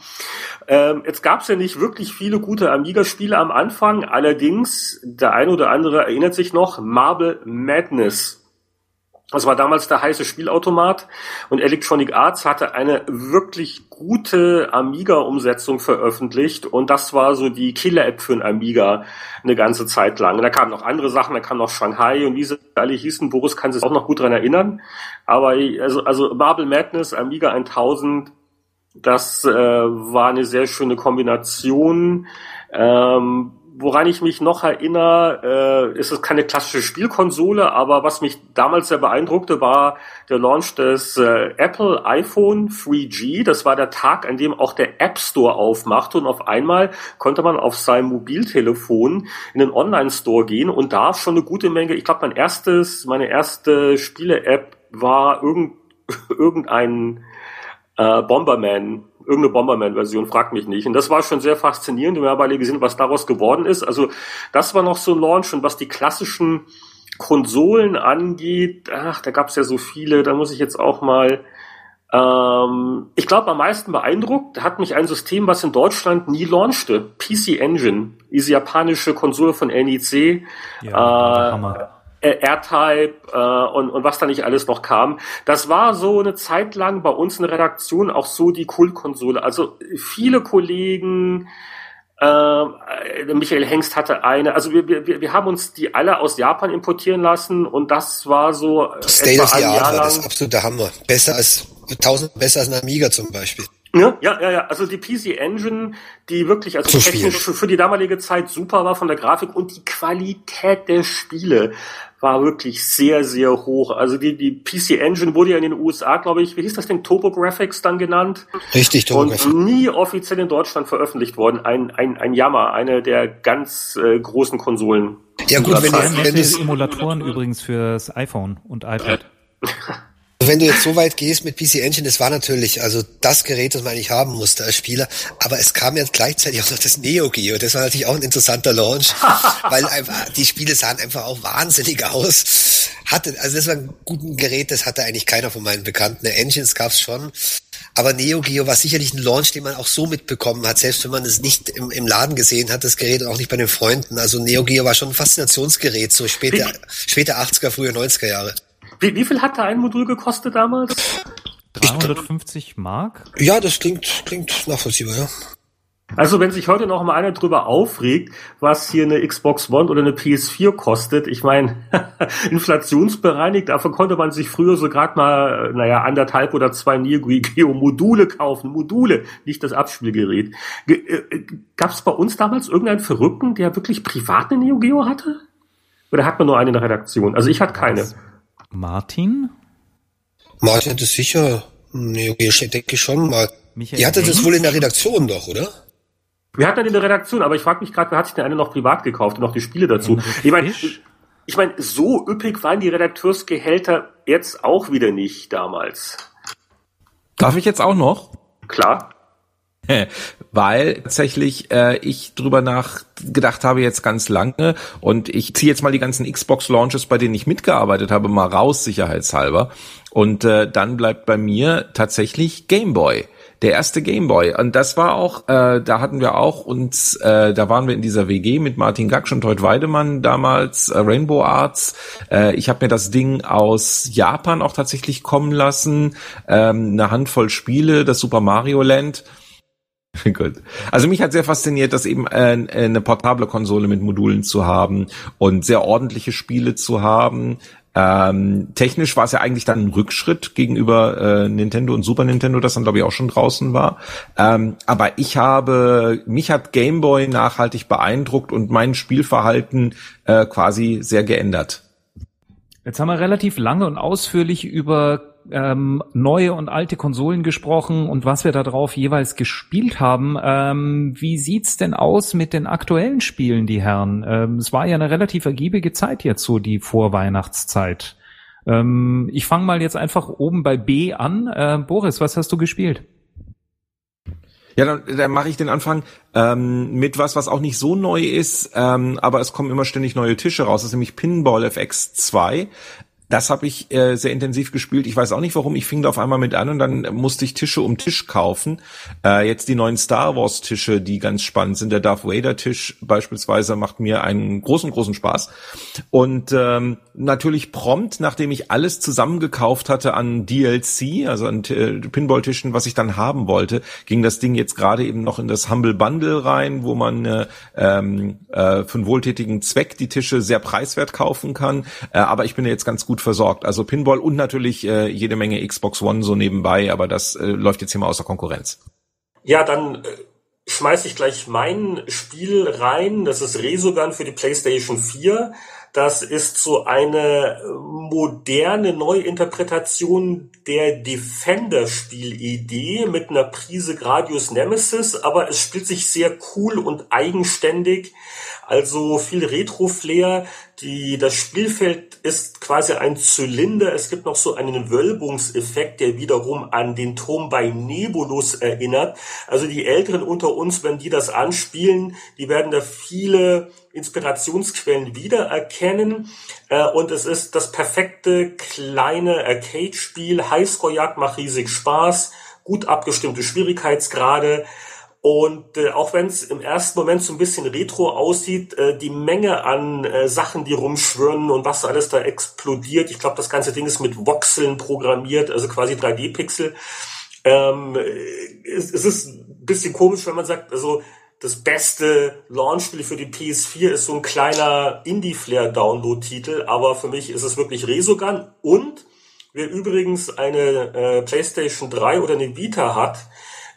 Ähm, jetzt gab es ja nicht wirklich viele gute Amiga-Spiele am Anfang. Allerdings, der eine oder andere erinnert sich noch, Marble Madness das war damals der heiße Spielautomat und Electronic Arts hatte eine wirklich gute Amiga-Umsetzung veröffentlicht und das war so die Killer-App für ein Amiga eine ganze Zeit lang. Und da kamen noch andere Sachen, da kam noch Shanghai und wie sie alle hießen. Boris kann sich auch noch gut dran erinnern. Aber also, also Marble Madness, Amiga 1000, das äh, war eine sehr schöne Kombination. Ähm, woran ich mich noch erinnere, äh, ist es keine klassische Spielkonsole, aber was mich damals sehr beeindruckte, war der Launch des äh, Apple iPhone 3G. Das war der Tag, an dem auch der App Store aufmachte und auf einmal konnte man auf seinem Mobiltelefon in den Online-Store gehen und da schon eine gute Menge, ich glaube, mein erstes, meine erste Spiele-App war irgend, (laughs) irgendein äh, Bomberman irgendeine Bomberman-Version, fragt mich nicht. Und das war schon sehr faszinierend. Wir haben alle gesehen, was daraus geworden ist. Also das war noch so ein Launch. Und was die klassischen Konsolen angeht, ach, da gab es ja so viele, da muss ich jetzt auch mal ähm, ich glaube, am meisten beeindruckt hat mich ein System, was in Deutschland nie launchte. PC Engine, diese japanische Konsole von NEC. Ja, äh. R-Type äh, und, und was da nicht alles noch kam. Das war so eine Zeit lang bei uns in der Redaktion auch so die Kultkonsole. Also viele Kollegen, äh, Michael Hengst hatte eine, also wir, wir, wir haben uns die alle aus Japan importieren lassen und das war so State of the Art war das absolute Hammer. Besser als tausend besser als ein Amiga zum Beispiel. Ja, ja, ja, ja. Also die PC Engine, die wirklich also technisch für, für die damalige Zeit super war von der Grafik und die Qualität der Spiele war wirklich sehr, sehr hoch. Also die, die PC Engine wurde ja in den USA, glaube ich, wie hieß das denn, TurboGrafx dann genannt? Richtig, TurboGrafx. Und nie offiziell in Deutschland veröffentlicht worden. Ein, ein, ein Jammer, eine der ganz äh, großen Konsolen. Ja gut, wenn, wenn, wenn es Emulatoren übrigens fürs iPhone und iPad. (laughs) Wenn du jetzt so weit gehst mit PC Engine, das war natürlich also das Gerät, das man eigentlich haben musste als Spieler, aber es kam jetzt gleichzeitig auch noch das Neo Geo. Das war natürlich auch ein interessanter Launch, (laughs) weil einfach die Spiele sahen einfach auch wahnsinnig aus. Hatte, also das war ein gutes Gerät, das hatte eigentlich keiner von meinen Bekannten. Engines gab's schon, aber Neo Geo war sicherlich ein Launch, den man auch so mitbekommen hat, selbst wenn man es nicht im, im Laden gesehen hat, das Gerät und auch nicht bei den Freunden. Also Neo Geo war schon ein Faszinationsgerät, so später, später 80er, frühe 90er Jahre. Wie, wie viel hat da ein Modul gekostet damals? 350 Mark? Ja, das klingt, klingt nachvollziehbar, ja. Also wenn sich heute noch mal einer drüber aufregt, was hier eine Xbox One oder eine PS4 kostet, ich meine, (laughs) inflationsbereinigt, dafür konnte man sich früher so gerade mal, naja, anderthalb oder zwei Neo Geo Module kaufen. Module, nicht das Abspielgerät. Äh, Gab es bei uns damals irgendeinen Verrückten, der wirklich privat eine Neo Geo hatte? Oder hat man nur eine in der Redaktion? Also ich hatte keine. Was? Martin? Martin hat es sicher, nee, okay, denke ich schon mal. Michael Ihr hattet das wohl in der Redaktion doch, oder? Wir hatten in der Redaktion, aber ich frage mich gerade, wer hat sich denn eine noch privat gekauft und noch die Spiele dazu? Ich meine, ich meine, so üppig waren die Redakteursgehälter jetzt auch wieder nicht damals. Darf ich jetzt auch noch? Klar. (laughs) weil tatsächlich äh, ich drüber nachgedacht habe jetzt ganz lange und ich ziehe jetzt mal die ganzen Xbox Launches, bei denen ich mitgearbeitet habe, mal raus sicherheitshalber und äh, dann bleibt bei mir tatsächlich Game Boy der erste Gameboy. Und das war auch, äh, da hatten wir auch uns, äh, da waren wir in dieser WG mit Martin Gaksch und Teut Weidemann damals, äh, Rainbow Arts. Äh, ich habe mir das Ding aus Japan auch tatsächlich kommen lassen, ähm, eine Handvoll Spiele, das Super Mario Land. (laughs) Gut. Also mich hat sehr fasziniert, dass eben äh, eine portable Konsole mit Modulen zu haben und sehr ordentliche Spiele zu haben. Ähm, technisch war es ja eigentlich dann ein Rückschritt gegenüber äh, Nintendo und Super Nintendo, das dann glaube ich auch schon draußen war. Ähm, aber ich habe, mich hat Game Boy nachhaltig beeindruckt und mein Spielverhalten äh, quasi sehr geändert. Jetzt haben wir relativ lange und ausführlich über ähm, neue und alte Konsolen gesprochen und was wir da drauf jeweils gespielt haben. Ähm, wie sieht's denn aus mit den aktuellen Spielen, die Herren? Ähm, es war ja eine relativ ergiebige Zeit jetzt so, die Vorweihnachtszeit. Ähm, ich fange mal jetzt einfach oben bei B an. Äh, Boris, was hast du gespielt? Ja, dann, dann mache ich den Anfang ähm, mit was, was auch nicht so neu ist, ähm, aber es kommen immer ständig neue Tische raus. Das ist nämlich Pinball FX 2. Das habe ich äh, sehr intensiv gespielt. Ich weiß auch nicht warum. Ich fing da auf einmal mit an und dann musste ich Tische um Tisch kaufen. Äh, jetzt die neuen Star Wars Tische, die ganz spannend sind. Der Darth Vader Tisch beispielsweise macht mir einen großen, großen Spaß. Und ähm, natürlich prompt, nachdem ich alles zusammengekauft hatte an DLC, also an äh, Pinball-Tischen, was ich dann haben wollte, ging das Ding jetzt gerade eben noch in das Humble Bundle rein, wo man äh, ähm, äh, für einen wohltätigen Zweck die Tische sehr preiswert kaufen kann. Äh, aber ich bin jetzt ganz gut gut versorgt. Also Pinball und natürlich äh, jede Menge Xbox One so nebenbei, aber das äh, läuft jetzt hier mal außer Konkurrenz. Ja, dann äh, schmeiße ich gleich mein Spiel rein. Das ist Resogun für die PlayStation 4. Das ist so eine moderne Neuinterpretation der Defender-Spielidee mit einer Prise Gradius Nemesis, aber es spielt sich sehr cool und eigenständig. Also viel Retro-Flair. Die, das Spielfeld ist quasi ein Zylinder. Es gibt noch so einen Wölbungseffekt, der wiederum an den Turm bei Nebulus erinnert. Also die Älteren unter uns, wenn die das anspielen, die werden da viele Inspirationsquellen wiedererkennen. Äh, und es ist das perfekte kleine Arcade-Spiel. Highscore-Jagd macht riesig Spaß. Gut abgestimmte Schwierigkeitsgrade. Und äh, auch wenn es im ersten Moment so ein bisschen retro aussieht, äh, die Menge an äh, Sachen, die rumschwirren und was alles da explodiert, ich glaube, das ganze Ding ist mit Voxeln programmiert, also quasi 3D-Pixel. Ähm, es, es ist ein bisschen komisch, wenn man sagt, also das beste Launchspiel für die PS4 ist so ein kleiner Indie-Flair-Download-Titel, aber für mich ist es wirklich Resogun. Und wer übrigens eine äh, PlayStation 3 oder eine Vita hat,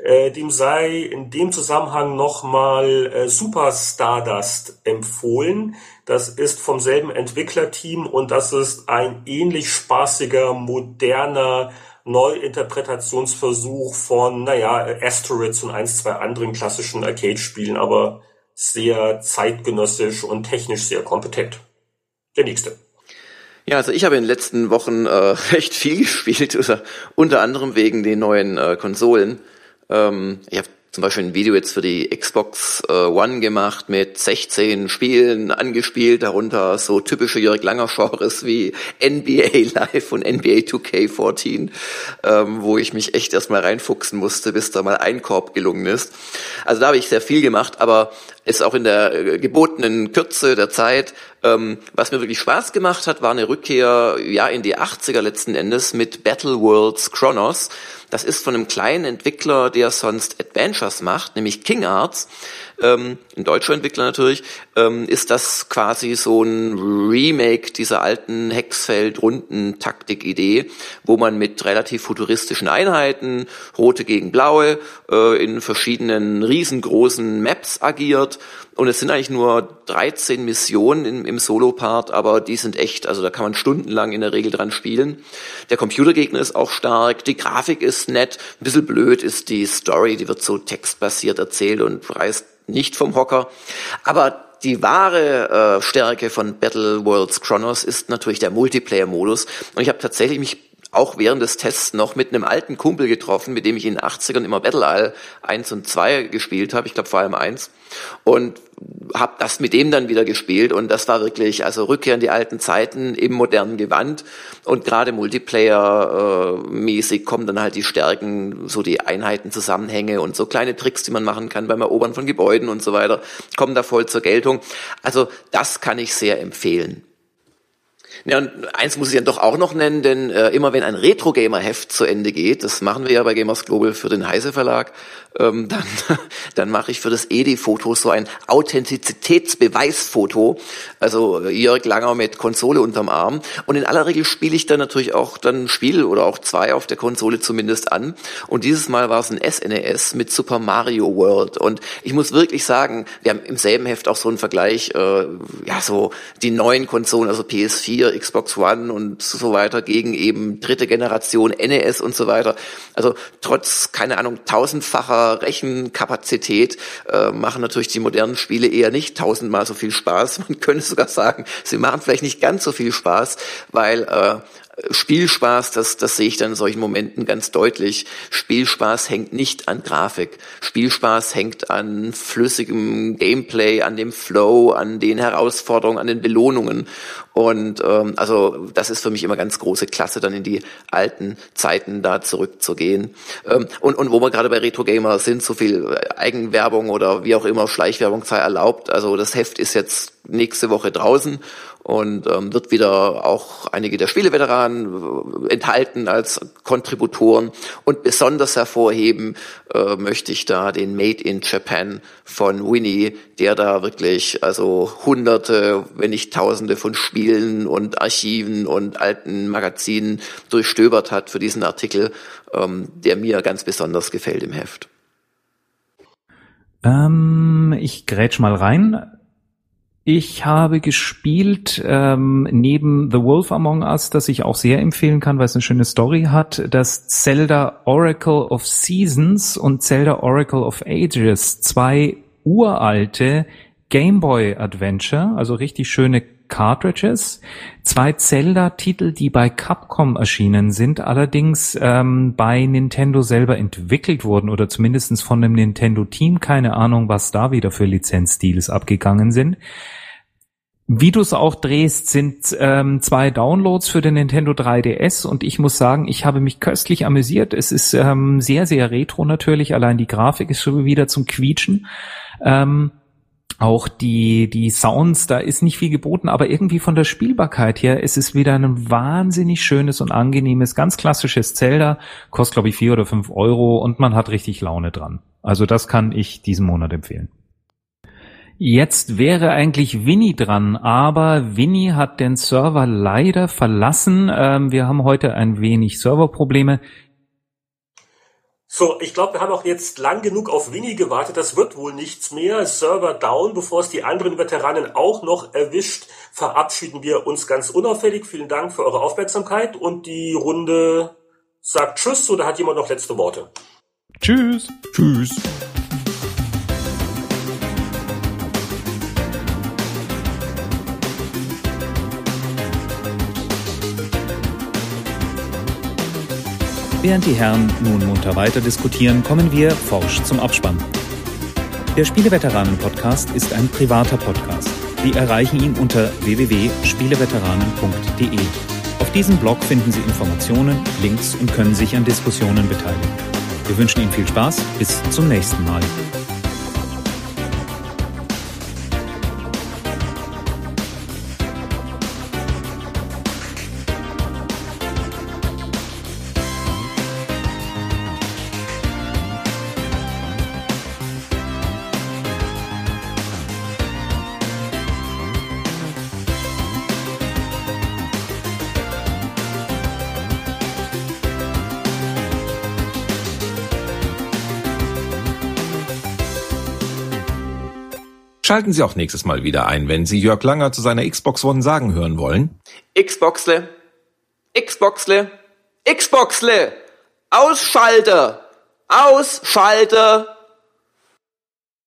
äh, dem sei in dem Zusammenhang nochmal äh, Super Stardust empfohlen. Das ist vom selben Entwicklerteam und das ist ein ähnlich spaßiger, moderner Neuinterpretationsversuch von, naja, Asteroids und eins, zwei anderen klassischen Arcade-Spielen, aber sehr zeitgenössisch und technisch sehr kompetent. Der nächste. Ja, also ich habe in den letzten Wochen äh, (laughs) recht viel gespielt, (laughs) unter anderem wegen den neuen äh, Konsolen. Ähm, ich habe zum Beispiel ein Video jetzt für die Xbox äh, One gemacht mit 16 Spielen angespielt, darunter so typische Jörg Langer Genres wie NBA Live und NBA 2K14, ähm, wo ich mich echt erstmal reinfuchsen musste, bis da mal ein Korb gelungen ist. Also da habe ich sehr viel gemacht, aber ist auch in der äh, gebotenen Kürze der Zeit. Ähm, was mir wirklich Spaß gemacht hat, war eine Rückkehr ja in die 80er letzten Endes mit Battle Worlds Chronos. Das ist von einem kleinen Entwickler, der sonst Adventures macht, nämlich King Arts. Ähm, ein deutscher Entwickler natürlich, ähm, ist das quasi so ein Remake dieser alten Hexfeld-Runden-Taktik-Idee, wo man mit relativ futuristischen Einheiten, rote gegen blaue, äh, in verschiedenen riesengroßen Maps agiert und es sind eigentlich nur 13 Missionen im, im Solo-Part, aber die sind echt, also da kann man stundenlang in der Regel dran spielen. Der Computergegner ist auch stark, die Grafik ist nett, ein bisschen blöd ist die Story, die wird so textbasiert erzählt und reißt nicht vom Hocker. Aber die wahre äh, Stärke von Battle Worlds Chronos ist natürlich der Multiplayer-Modus. Und ich habe tatsächlich mich auch während des Tests noch mit einem alten Kumpel getroffen, mit dem ich in den 80ern immer Battle Isle 1 und 2 gespielt habe, ich glaube vor allem 1 und habe das mit dem dann wieder gespielt und das war wirklich also Rückkehr in die alten Zeiten im modernen Gewand und gerade Multiplayer äh, mäßig kommen dann halt die Stärken, so die Einheiten, Zusammenhänge und so kleine Tricks, die man machen kann beim Erobern von Gebäuden und so weiter, kommen da voll zur Geltung. Also das kann ich sehr empfehlen. Ja, und eins muss ich dann doch auch noch nennen, denn äh, immer wenn ein Retro-Gamer-Heft zu Ende geht, das machen wir ja bei Gamers Global für den Heise Verlag, ähm, (laughs) dann, dann mache ich für das ED-Foto so ein Authentizitätsbeweisfoto, also äh, Jörg Langer mit Konsole unterm Arm. Und in aller Regel spiele ich dann natürlich auch dann ein Spiel oder auch zwei auf der Konsole zumindest an. Und dieses Mal war es ein SNES e mit Super Mario World. Und ich muss wirklich sagen, wir haben im selben Heft auch so einen Vergleich, äh, ja so die neuen Konsolen, also PS4, der Xbox One und so weiter gegen eben dritte Generation NES und so weiter. Also trotz, keine Ahnung, tausendfacher Rechenkapazität äh, machen natürlich die modernen Spiele eher nicht tausendmal so viel Spaß. (laughs) Man könnte sogar sagen, sie machen vielleicht nicht ganz so viel Spaß, weil äh, Spielspaß, das, das sehe ich dann in solchen Momenten ganz deutlich. Spielspaß hängt nicht an Grafik. Spielspaß hängt an flüssigem Gameplay, an dem Flow, an den Herausforderungen, an den Belohnungen. Und ähm, also das ist für mich immer ganz große Klasse, dann in die alten Zeiten da zurückzugehen. Ähm, und, und wo wir gerade bei Retro Gamer sind, so viel Eigenwerbung oder wie auch immer Schleichwerbung sei erlaubt. Also das Heft ist jetzt nächste Woche draußen und ähm, wird wieder auch einige der Spieleveteranen äh, enthalten als Kontributoren und besonders hervorheben äh, möchte ich da den Made in Japan von Winnie, der da wirklich also hunderte, wenn nicht tausende von Spielen und Archiven und alten Magazinen durchstöbert hat für diesen Artikel, ähm, der mir ganz besonders gefällt im Heft. Ähm, ich grätsch mal rein. Ich habe gespielt ähm, neben The Wolf Among Us, das ich auch sehr empfehlen kann, weil es eine schöne Story hat, das Zelda Oracle of Seasons und Zelda Oracle of Ages, zwei uralte Game Boy Adventure, also richtig schöne Cartridges, zwei Zelda-Titel, die bei Capcom erschienen sind, allerdings ähm, bei Nintendo selber entwickelt wurden oder zumindestens von dem Nintendo-Team, keine Ahnung, was da wieder für Lizenzdeals abgegangen sind. Wie du es auch drehst, sind ähm, zwei Downloads für den Nintendo 3DS und ich muss sagen, ich habe mich köstlich amüsiert. Es ist ähm, sehr, sehr retro natürlich. Allein die Grafik ist schon wieder zum Quietschen. Ähm, auch die, die Sounds, da ist nicht viel geboten, aber irgendwie von der Spielbarkeit her ist es wieder ein wahnsinnig schönes und angenehmes, ganz klassisches Zelda. Kostet, glaube ich, vier oder fünf Euro und man hat richtig Laune dran. Also das kann ich diesen Monat empfehlen. Jetzt wäre eigentlich Winnie dran, aber Winnie hat den Server leider verlassen. Ähm, wir haben heute ein wenig Serverprobleme. So, ich glaube, wir haben auch jetzt lang genug auf Winnie gewartet. Das wird wohl nichts mehr. Server down, bevor es die anderen Veteranen auch noch erwischt, verabschieden wir uns ganz unauffällig. Vielen Dank für eure Aufmerksamkeit und die Runde sagt Tschüss oder hat jemand noch letzte Worte? Tschüss. Tschüss. Während die Herren nun munter weiter diskutieren, kommen wir forsch zum Abspann. Der Spieleveteranen-Podcast ist ein privater Podcast. Sie erreichen ihn unter www.spieleveteranen.de. Auf diesem Blog finden Sie Informationen, Links und können sich an Diskussionen beteiligen. Wir wünschen Ihnen viel Spaß. Bis zum nächsten Mal. Schalten Sie auch nächstes Mal wieder ein, wenn Sie Jörg Langer zu seiner Xbox One sagen hören wollen. Xboxle, Xboxle, Xboxle, Ausschalter, Ausschalter.